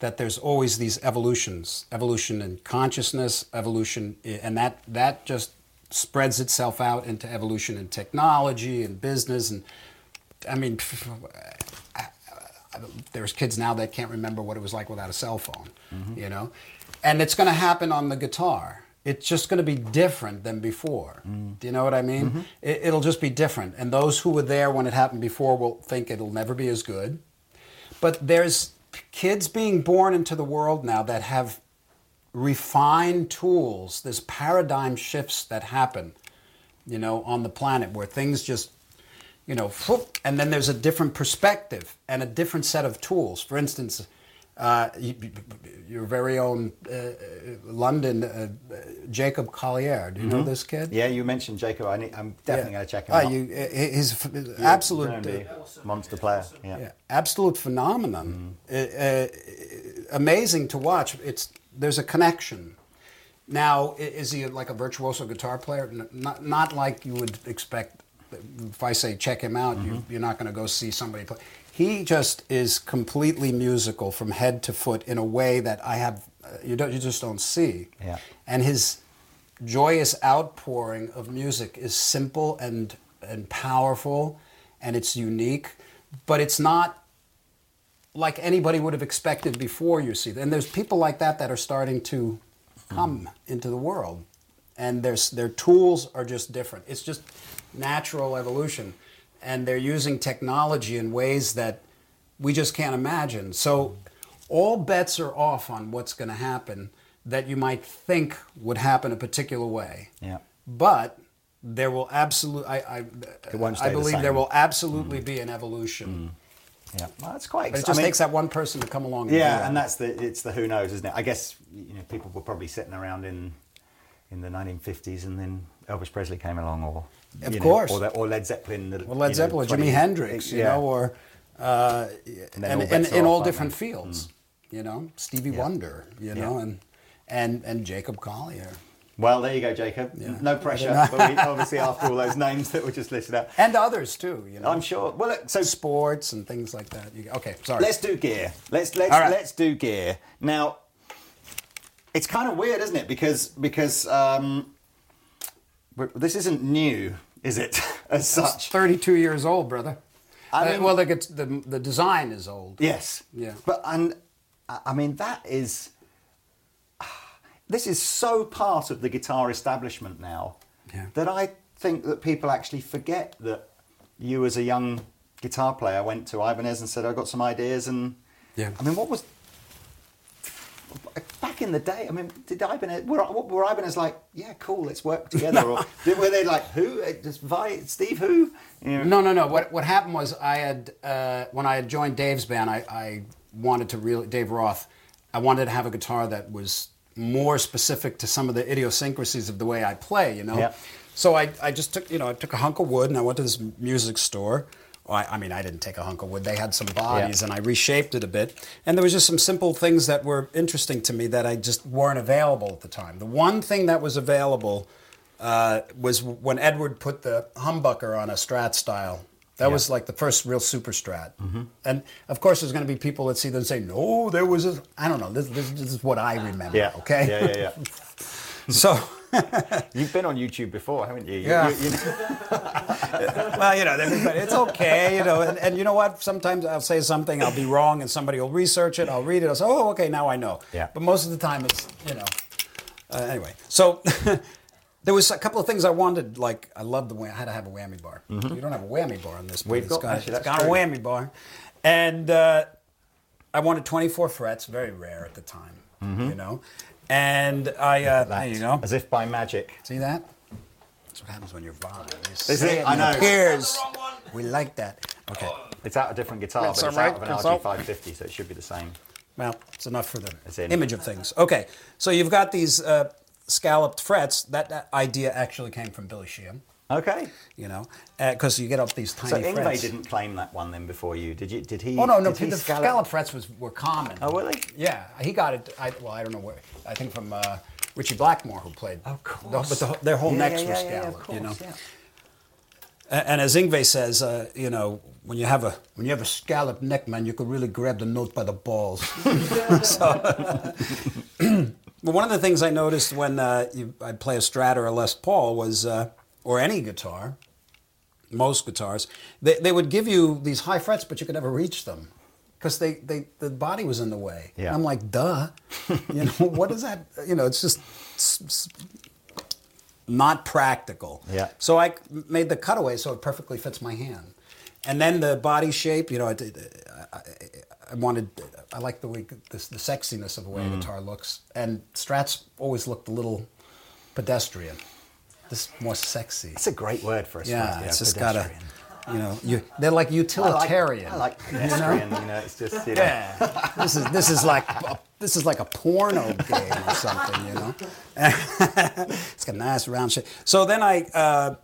that there's always these evolutions evolution in consciousness evolution i- and that that just spreads itself out into evolution in technology and business and i mean there's kids now that can't remember what it was like without a cell phone you know? And it's going to happen on the guitar. It's just going to be different than before. Do you know what i mean? Mm-hmm. It, it'll just be different. And those who were there when it happened before will think it'll never be as good. But there's kids being born into the world now that have refined tools. There's paradigm shifts that happen you know on the planet where things just you know and then there's a different perspective and a different set of tools for instance uh, your very own uh, uh, London uh, Jacob Collier. Do you know this kid? Yeah, you mentioned Jacob. I need, I'm definitely going to check him Oh, out. you, he's absolute. Monster player. Yeah. Yeah, absolute phenomenon. Uh, uh, amazing to watch. It's there's a connection. Now, is he like a virtuoso guitar player? N- Not not like you would expect. If I say check him out, you, you're not going to go see somebody play. He just is completely musical from head to foot in a way that I have uh, you don't you just don't see. Yeah. And his joyous outpouring of music is simple and and powerful and it's unique, but it's not like anybody would have expected before you see. And there's people like that that are starting to come into the world. And there's their tools are just different. It's just natural evolution. And they're using technology in ways that we just can't imagine. So all bets are off on what's going to happen that you might think would happen a particular way. Yeah. But there will absolutely, I, I, I believe same. there will absolutely be an evolution. Mm. Yeah. Well, that's quite. But it just I mean- takes that one person to come along. And Yeah, and that's the it's the who knows, isn't it? I guess you know people were probably sitting around in in the 1950s, and then Elvis Presley came along, or Of you know, course. or, or Led Zeppelin. the- Well, Led you know, Zeppelin, 20 Jimi Hendrix, you yeah. know, or uh, and, all and, in all different they? fields, you know, Stevie Yeah. Wonder, you know, Yeah. and and and Jacob Collier, Well, there you go, Jacob. Yeah. No pressure, but we, obviously after all those names that were just listed out, and others too, you know, I'm sure. Well, so sports and things like that. You, okay, sorry. Let's do gear. Let's let's right. let's do gear. Now, it's kind of weird, isn't it? Because because um, this isn't new, is it? As such. 32 years old, brother. I Uh, mean- well, the, the the design is old. Yes. Yeah. But and I I mean that is this is so part of the guitar establishment now Yeah. that I think that people actually forget that you as a young guitar player went to Ibanez and said I got some ideas and Yeah. I mean what was back in the day I mean did Ibanez were, were Ibanez like yeah cool let's work together or did, were they like who Uh, just Vai Steve who know, No, no, no. What what happened was I had uh, when I had joined Dave's band, I, I wanted to really Dave Roth. I wanted to have a guitar that was more specific to some of the idiosyncrasies of the way I play, you know. Yeah. So I, I just took, you know, I took a hunk of wood and I went to this music store. Well, I, I mean, I didn't take a hunk of wood. They had some bodies Yeah. and I reshaped it a bit. And there was just some simple things that were interesting to me that I just weren't available at the time. The one thing that was available uh, was when Edward put the humbucker on a Strat style. That was like the first real super Strat. Mm-hmm. And of course, there's going to be people that see them and say, no, there was a, I don't know, this, this, this is what I remember. Yeah. Okay. Yeah, yeah, yeah. So, You've been on YouTube before, haven't you? You- Yeah. you- you know- well, you know, everybody, it's okay, you know, and, and you know what? Sometimes I'll say something, I'll be wrong, and somebody will research it, I'll read it, I'll say, oh, okay, now I know. Yeah. But most of the time, it's, you know, uh, anyway. So there was a couple of things I wanted, like, I love the way, I had to have a whammy bar. You don't have a whammy bar on this, but Mm-hmm. We've it's got- got, actually, it's got a whammy bar. And uh, I wanted 24 frets, very rare at the time, you know. And I, uh, that, there you go. As if by magic. See that? That's what happens when you're vibing. You Is say it? I know. appears. We like that. Okay. It's out a different guitar, That's but it's all right. out of an That's RG550, so it should be the same. Well, it's enough for the image of things. Okay. So you've got these uh, scalloped frets. That, that idea actually came from Billy Sheehan, Okay. you know, because you get up these tiny So Yngwie frets. didn't claim that one then before you, did you? Did he? Oh no, no. He The scallop- scalloped frets was were common. Oh, were they? Yeah, he got it. I, well, I don't know where. I think from uh, Ritchie Blackmore, who played. Of the- course. but the, their whole Yeah, necks yeah, were yeah, of you know. course, yeah. A- And as Yngwie says, uh, you know, when you have a when you have a scalloped neck, man, you could really grab the note by the balls. so, but one of the things I noticed when uh, you, I'd play a Strat or a Les Paul was, uh, or any guitar, most guitars, they, they would give you these high frets, but you could never reach them because they, they the body was in the way. Yeah. I'm like, duh, you know, what is that? You know, it's just s- s- not practical. Yeah. So I made the cutaway so it perfectly fits my hand, and then the body shape. You know, it, I, I wanted. I like the way this, the sexiness of the way a mm. guitar looks, and Strats always looked a little pedestrian. This is more sexy. That's a great word for a Yeah, Strat, it's just got a, you know, you, they're like I like- utilitarian. I like pedestrian. you know, it's just you know. Yeah, this is this is like a, this is like a porno game or something, you know. it's got nice round shape. So then I, uh,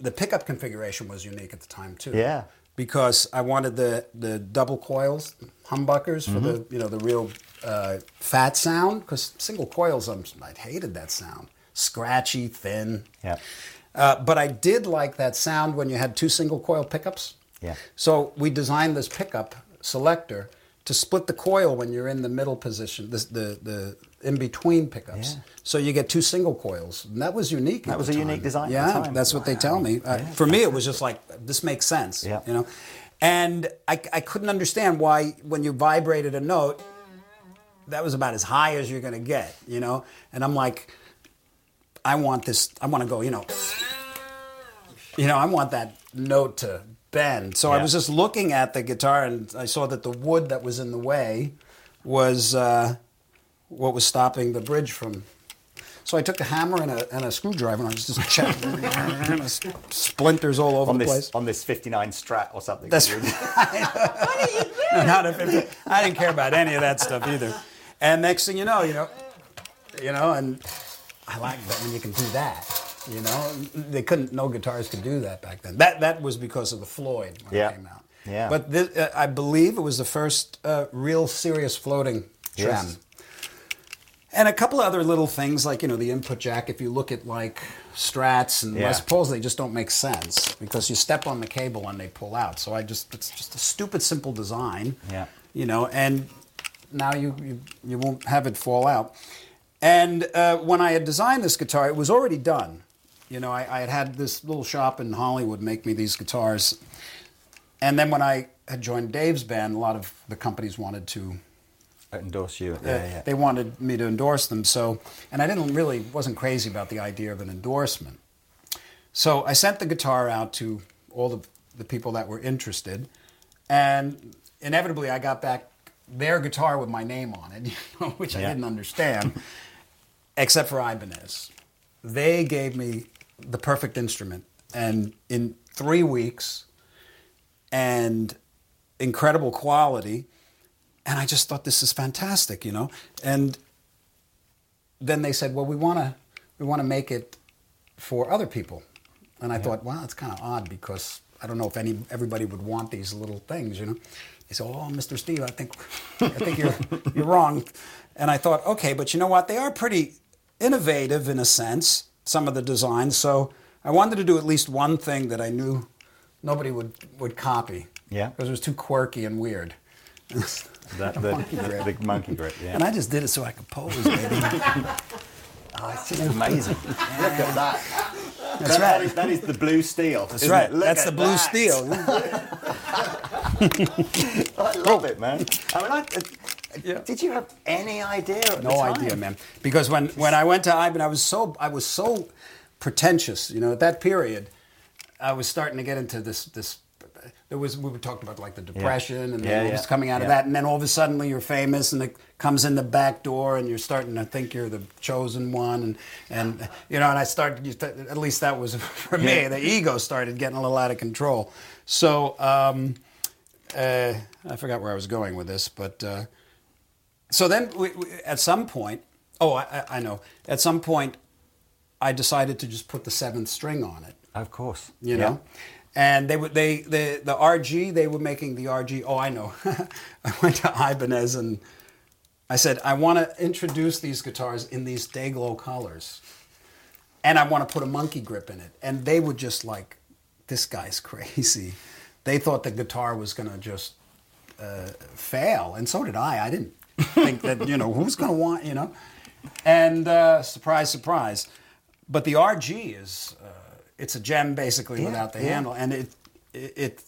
the pickup configuration was unique at the time too. Yeah. Because I wanted the the double coils humbuckers for the Mm-hmm. you know the real uh, fat sound because single coils I'm, I hated that sound scratchy thin. Yeah. Uh, but I did like that sound when you had two single coil pickups. Yeah. So we designed this pickup selector to split the coil when you're in the middle position, the the, the in between pickups. Yeah. So you get two single coils, and that was unique. That at was a time. unique design at the Yeah, that's what they tell me. Uh, Yeah. For me, it was just like this makes sense. Yeah. You know, and I I couldn't understand why when you vibrated a note, that was about as high as you're going to get. You know, and I'm like. I want this. I want to go. You know, you know, I want that note to bend. So I was just looking at the guitar, and I saw that the wood that was in the way was uh, what was stopping the bridge from. So I took a hammer and a, and a screwdriver, and I was just checking splinters all over On the this place. on this 59 Strat or something. That's You- Not a 50. I didn't care about any of that stuff either. And next thing you know, you know, you know, and I like that when you can do that. You know, they couldn't. No guitars could do that back then. That that was because of the Floyd when it came out. Yeah. But this, uh, I believe it was the first uh, real serious floating trem. Yes. And a couple of other little things like you know the input jack. If you look at like Strats and Yeah. Les Pauls, they just don't make sense because you step on the cable and they pull out. So I just it's just a stupid simple design. Yeah. You know, and now you you, you won't have it fall out. And uh, when I had designed this guitar, it was already done. You know, I, I had had this little shop in Hollywood make me these guitars. And then when I had joined Dave's band, a lot of the companies wanted to endorse you. uh, Yeah, yeah. they wanted me to endorse them. So, and I didn't really wasn't crazy about the idea of an endorsement. So I sent the guitar out to all the the people that were interested, and inevitably I got back their guitar with my name on it, you know, which I didn't understand, except for Ibanez. They gave me the perfect instrument, and in three weeks, and incredible quality and I just thought this is fantastic, you know. And then they said, well, we want to we want to make it for other people. And I thought, wow, it's kind of odd because I don't know if any everybody would want these little things, you know. They said, oh, Mr. Steve, I think I think you're you're wrong. And I thought, okay, but you know what? They are pretty innovative in a sense, some of the designs. So I wanted to do at least one thing that I knew nobody would would copy. Yeah. Because it was too quirky and weird. That, the, the, the monkey grip, yeah. And I just did it so I could pose, baby. Oh, it's just amazing. Look at that. That's That- right. is- that is the blue steel. That's right. That's the blue that. steel. I love it, man. I mean, I, Yeah. did you have any idea? At the No time? idea, man. Because when, when I went to Ivan, I was so I was so pretentious. You know, at that period, I was starting to get into this this. There was we were talking about like the depression and Yeah, then yeah, was coming out of that, and then all of a sudden you're famous and it comes in the back door, and you're starting to think you're the chosen one, and and you know, and I started. At least that was for me. Yeah. The ego started getting a little out of control. So um, uh, I forgot where I was going with this, but. Uh, so then we, we, at some point oh I, I- know at some point i decided to just put the seventh string on it Of course. you Yeah. know and they would they the the rg they were making the rg oh i know i went to ibanez and i said i want to introduce these guitars in these day glow colors and i want to put a monkey grip in it and they were just like this guy's crazy they thought the guitar was going to just uh, fail, and so did I. I didn't think that you know who's going to want you know, and uh, surprise, surprise. But the RG is uh, it's a JEM basically Yeah, without the yeah. handle, and it, it it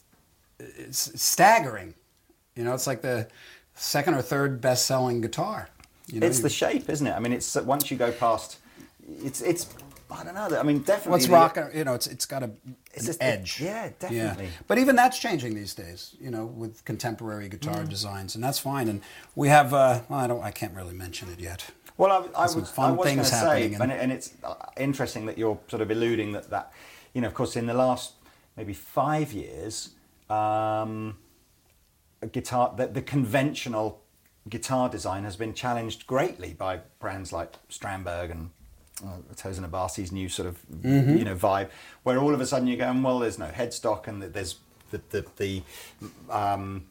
it's staggering. You know, it's like the second or third best selling guitar. You know, It's the shape, isn't it? I mean, it's once you go past, it's it's. I don't know. I mean, definitely. What's the- rocking? You know, it's it's got a It's an just- edge. yeah, definitely. But even that's changing these days. You know, with contemporary guitar Mm. designs, and that's fine. And we have. Uh, well, I don't. I can't really mention it yet. Well, I, I was, fun I was going to say, happening and, and- it's uh, interesting that you're sort of alluding that that, you know, of course, in the last maybe five years, um, a guitar the, the conventional guitar design has been challenged greatly by brands like Strandberg and uh, Tosin Abasi's new sort of Mm-hmm. you know vibe, where all of a sudden you're going, well, there's no headstock and there's the the, the um,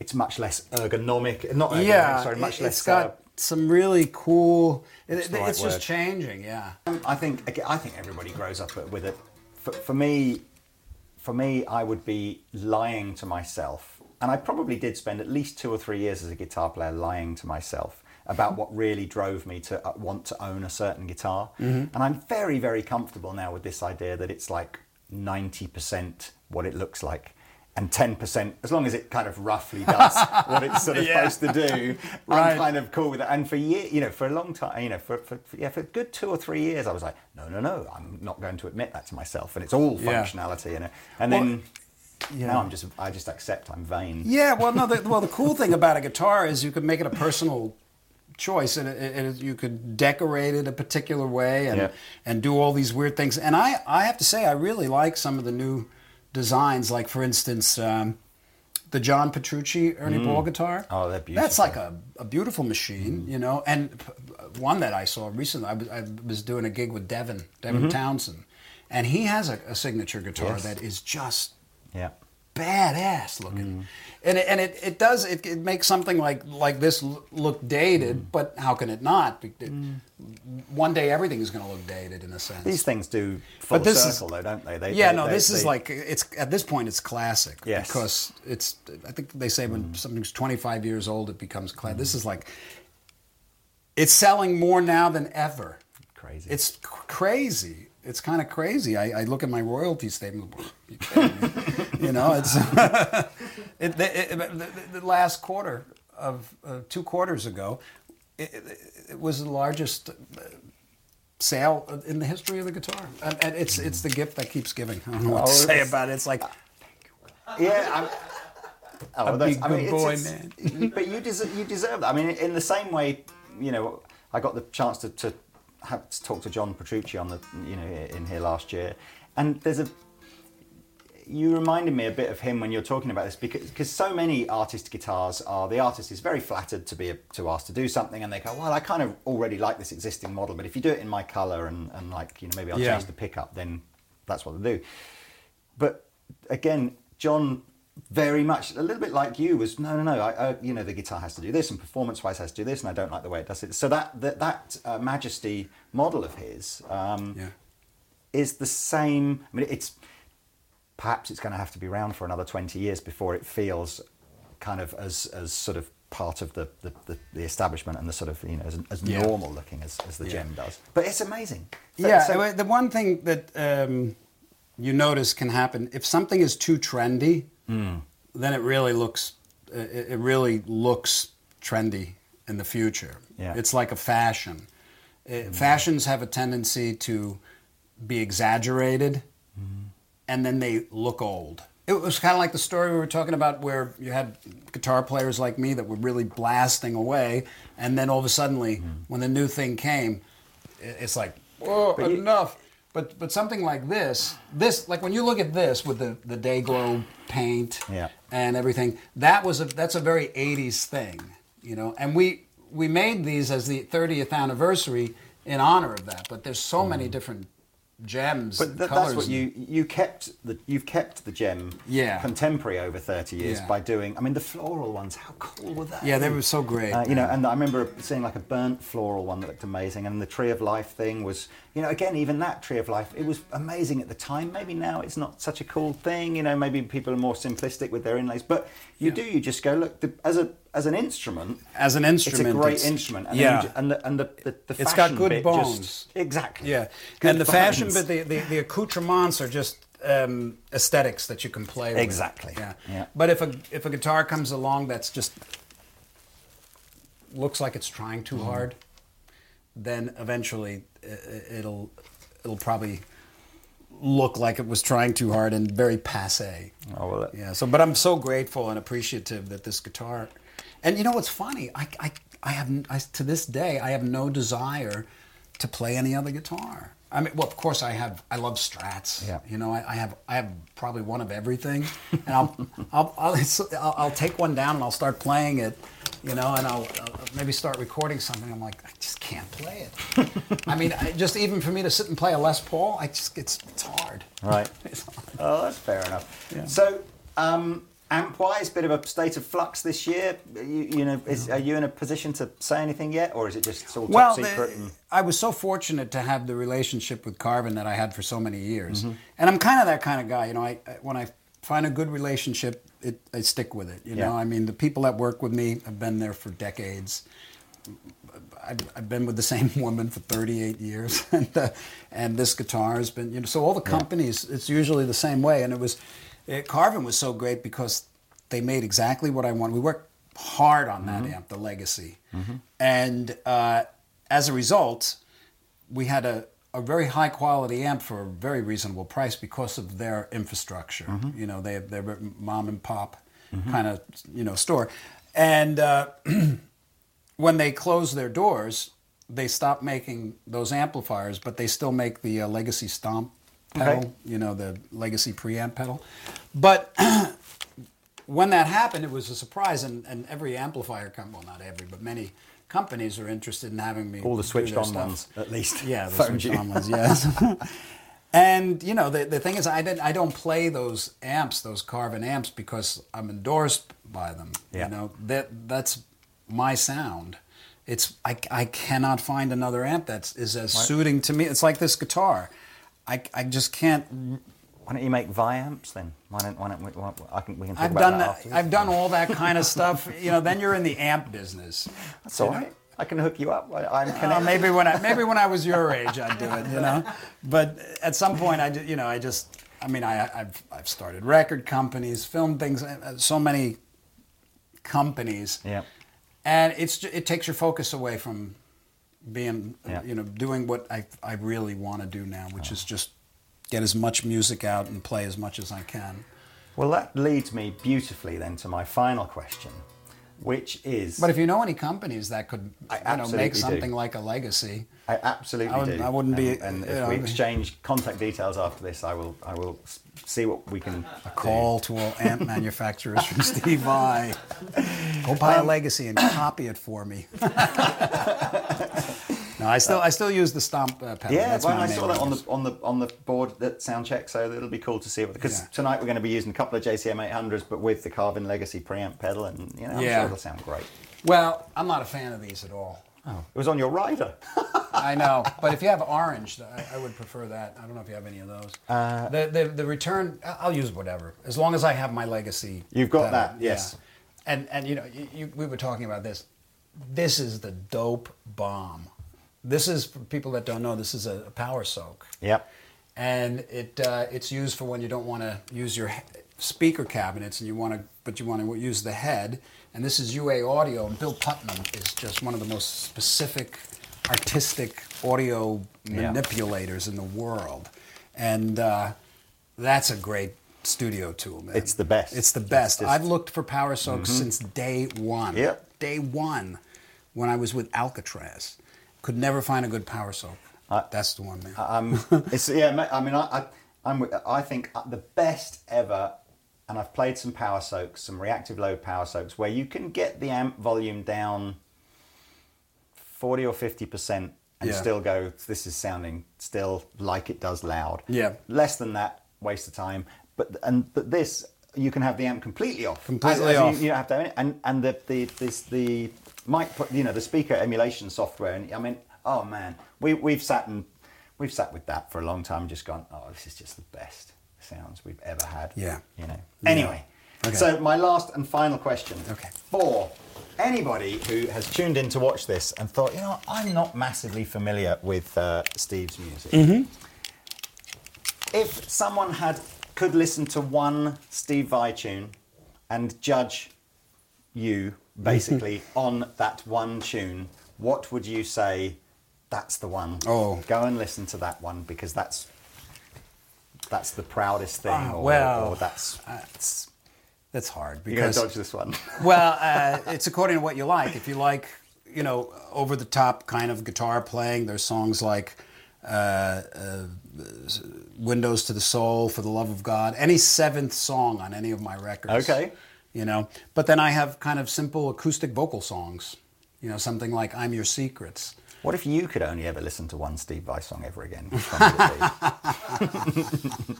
it's much less ergonomic, not ergonomic, yeah, sorry, much it- less. it's got uh, some really cool. It, right it's just changing. Yeah. I think I think everybody grows up with it. For, for me, for me, I would be lying to myself, and I probably did spend at least two or three years as a guitar player lying to myself about what really drove me to uh, want to own a certain guitar. And I'm very, very comfortable now with this idea that it's like ninety percent what it looks like. And ten percent, as long as it kind of roughly does what it's sort of Yeah. supposed to do, Right. I'm kind of cool with it. And for year, you know, for a long time, you know, for, for, for yeah, for a good two or three years, I was like, no, no, no, I'm not going to admit that to myself, and it's all Yeah. functionality, you know. And Well, then yeah. now I'm just, I just accept I'm vain. Yeah, well, no. The, well, the cool thing about a guitar is you can make it a personal choice, and it, it, you could decorate it a particular way, and Yeah. and do all these weird things. And I, I have to say, I really like some of the new designs. Like, for instance, um, the John Petrucci Ernie Ball guitar. Oh, they're That's like a, a beautiful machine, you know. And p- one that I saw recently, I was, I was doing a gig with Devin, Devin Townsend, and he has a, a signature guitar Yes. that is just Yeah. Badass looking, Mm. and it, and it, it does it, it makes something like like this look dated, Mm. but how can it not? It- One day everything is going to look dated in a sense. These things do full But this is- circle, though, don't they? they yeah, they- no, they- this is like it's at this point it's classic Yes. Mm. because it's I think they say when something's 25 years old it becomes classic. This is like it's selling more now than ever. crazy. It's crazy. It's kind of crazy. I, I look at my royalty statement. You you know, it's it, the, it, the, the last quarter of uh, two quarters ago, it, it, it was the largest uh, sale in the history of the guitar, and, and it's it's the gift that keeps giving. I don't know what to Oh, say about it. It's like yeah. I'm, oh, A that's- big I mean, good it's- boy, it's- man. but you deserve, you deserve that. I mean, in the same way, you know, I got the chance to, to have to talk to John Petrucci on the, you know, in here last year, and there's a, you reminded me a bit of him when you're talking about this because because so many artist guitars are the artist is very flattered to be to ask to do something and they go well I kind of already like this existing model but if you do it in my color and, and like you know maybe I'll Yeah. change the pickup then that's what they do but again John very much a little bit like you was no no no I, I you know the guitar has to do this and performance wise has to do this and I don't like the way it does it so that that, that uh, Majesty model of his um, Yeah. is the same. I mean, it's perhaps it's going to have to be around for another twenty years before it feels kind of as as sort of part of the the, the, the establishment and the sort of you know as, as Yeah. normal looking as, as the Yeah. JEM does. But it's amazing. So- yeah, so- the one thing that um, you notice can happen if something is too trendy, Hmm. then it really looks it really looks trendy in the future. Yeah. It's like a fashion. Uh, Fashions have a tendency to be exaggerated, Hmm. and then they look old. It was kind of like the story we were talking about, where you had guitar players like me that were really blasting away, and then all of a sudden, Hmm. when the new thing came, it's like, whoa, you- enough. But but something like this, this like when you look at this with the the day glow paint Yeah. and everything, that was a that's a very '80s thing, you know. And we we made these as the 30th anniversary in honor of that. But there's so many mm. different JEMs. But th- that's what you you kept the you've kept the JEM Yeah. contemporary over thirty years Yeah. by doing. I mean, the floral ones. How cool were they? Yeah, they were so great. Uh, you know, and I remember seeing like a burnt floral one that looked amazing, and the Tree of Life thing was, you know, again, even that Tree of Life, it was amazing at the time. Maybe now it's not such a cool thing. You know, maybe people are more simplistic with their inlays, but you do. You just go look the, as a as an instrument. As an instrument, it's a great it's- instrument. And yeah. and the and the, the, the It's fashion got good bones. Just, exactly. Yeah, Good and the fashion, but the, the, the accoutrements are just um, aesthetics that you can play with. Exactly. Yeah. Yeah. But if a if a guitar comes along that's just looks like it's trying too Mm-hmm. hard, then eventually i- i- it'll it'll probably look like it was trying too hard and very passe. Oh, well, Yeah. So, but I'm so grateful and appreciative that this guitar, and you know what's funny? I, I, I have I, to this day I have no desire to play any other guitar. I mean, well, of course I have. I love Strats. Yeah. You know, I, I have I have probably one of everything, and I'll I'll, I'll, I'll I'll take one down and I'll start playing it. You know, and I'll, I'll maybe start recording something. I'm like, I just can't play it. I mean, I, just even for me to sit and play a Les Paul, I just it's it's hard. Right. It's hard. Oh, that's fair enough. Yeah. So, um, amp-wise, bit of a state of flux this year. You, you know, is, are you in a position to say anything yet, or is it just all top well, secret? the- and, I was so fortunate to have the relationship with Carvin that I had for so many years, Mm-hmm. and I'm kind of that kind of guy. You know, I, when I find a good relationship, it, I stick with it. You know, I mean, the people that work with me have been there for decades. I've, I've been with the same woman for 38 years, and uh, and this guitar has been, you know, so all the companies, it's usually the same way. And it was, it, Carvin was so great because they made exactly what I wanted. We worked hard on that amp, the Legacy, and uh, as a result, we had a, a very high quality amp for a very reasonable price because of their infrastructure. You know, they they're mom and pop kind of you know store, and. Uh, when they closed their doors, they stopped making those amplifiers, but they still make the uh, Legacy Stomp pedal, Okay. you know, the Legacy preamp pedal. But when that happened, it was a surprise, and, and every amplifier company, well, not every, but many companies are interested in having me. all the switched on stuff. ones, at least. Yeah, the switched you. on ones, yes. and you know, the, the thing is, I didn't, I don't play those amps, those Carvin amps, because I'm endorsed by them. Yeah. You know, that that's my sound. It's I, I cannot find another amp that is as suiting to me. It's like this guitar. I, I just can't. Why don't you make Vi-amps then? Why don't, why don't we, why, I can, we can talk I've about done that that. I've done all that kind of stuff. You know, then you're in the amp business. That's all right. I can hook you up. I, I'm Uh, maybe when I maybe when I was your age, I'd do it. You know, but at some point, I you know I just I mean I I've I've started record companies, film things, uh, so many companies. Yeah. And it's it takes your focus away from being Yeah. you know doing what I I really want to do now, which is oh. just get as much music out and play as much as I can. Well, that leads me beautifully then to my final question. which is. But if you know any companies that could, I you know, make do. something like a legacy, I absolutely I would- do. I wouldn't be, And, and if know, we exchange contact details after this, I will. I will see what we can. a call to all amp manufacturers from Steve Vai. Go buy a um, legacy and copy it for me. no, I still I still use the stomp uh, pedal. Yeah, That's well, I saw that on the on the on the board that sound check, so it'll be cool to see it because Yeah. tonight we're going to be using a couple of JCM 800s, but with the Carvin Legacy preamp pedal, and you know, I'm Yeah. sure it'll sound great. Well, I'm not a fan of these at all. Oh, it was on your rider. I know, but if you have orange, I, I would prefer that. I don't know if you have any of those. Uh, the, the the return, I'll use whatever as long as I have my legacy. You've got pedal, that, yes. yeah. And and you know, you, you, we were talking about this. This is the dope bomb. This is for people that don't know. This is a, a power soak. yep. and it uh, it's used for when you don't want to use your he- speaker cabinets and you want to but you want to use the head and this is UA audio and Bill Putnam is just one of the most specific artistic audio Yeah. manipulators in the world and uh, that's a great studio tool man It's the best. it's the It's best Mm-hmm. I've looked for power soaks since day one Yep. day one when I was with Alcatrazz could never find a good power soak that's the one man Um, it's yeah. I mean, I, I, I'm, I think the best ever, and I've played some power soaks, some reactive load power soaks, where you can get the amp volume down forty or fifty percent and Yeah. still go. This is sounding still like it does loud. Yeah. Less than that, waste of time. But and but this. You can have the amp completely off. Completely As- as off. You, don't have to it. And and the the this the mic you know the speaker emulation software. And I mean, oh man, we we've sat and we've sat with that for a long time. and Just gone. Oh, this is just the best sounds we've ever had. Yeah. You know. Yeah. Anyway, Okay. so my last and final question. Okay. For anybody who has tuned in to watch this and thought, you know, I'm not massively familiar with uh, Steve's music. Mm-hmm. If someone had could listen to one Steve Vai tune and judge you basically on that one tune, what would you say? That's the one. Oh. go and listen to that one because that's that's the proudest thing, or, well, or that's, that's That's hard because to dodge this one. well, uh, it's according to what you like. If you like, you know, over the top kind of guitar playing, there's songs like uh, uh, "Windows to the Soul," "For the Love of God," any seventh song on any of my records. Okay. You know, but then I have kind of simple acoustic vocal songs. You know, something like "I'm Your Secrets." What if you could only ever listen to one Steve Vai song ever again? Which one would it be?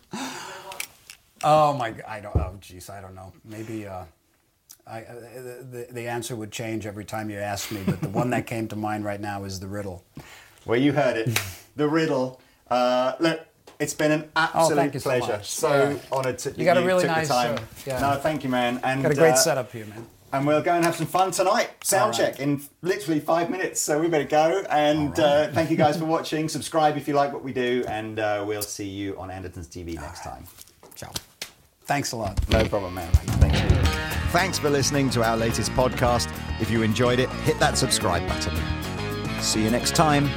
Oh my! I don't. Oh, jeez, I don't know. Maybe. Uh, I, uh, the, the answer would change every time you ask me, but the one that came to mind right now is the riddle. well, you heard it. The riddle. Uh, look, it's been an absolute Oh, you so pleasure. much. So Yeah. honoured to You got a really took nice, the time. uh, yeah. No, thank you, man. And Got a great uh, setup here, man. And we'll go and have some fun tonight. Sound All right. check in literally five minutes. So we better go. And uh, thank you guys for watching. Subscribe if you like what we do. And uh, we'll see you on Anderton's TV next time. Ciao. Thanks a lot. No problem, man. Thank you. Thanks for listening to our latest podcast. If you enjoyed it, hit that subscribe button. See you next time.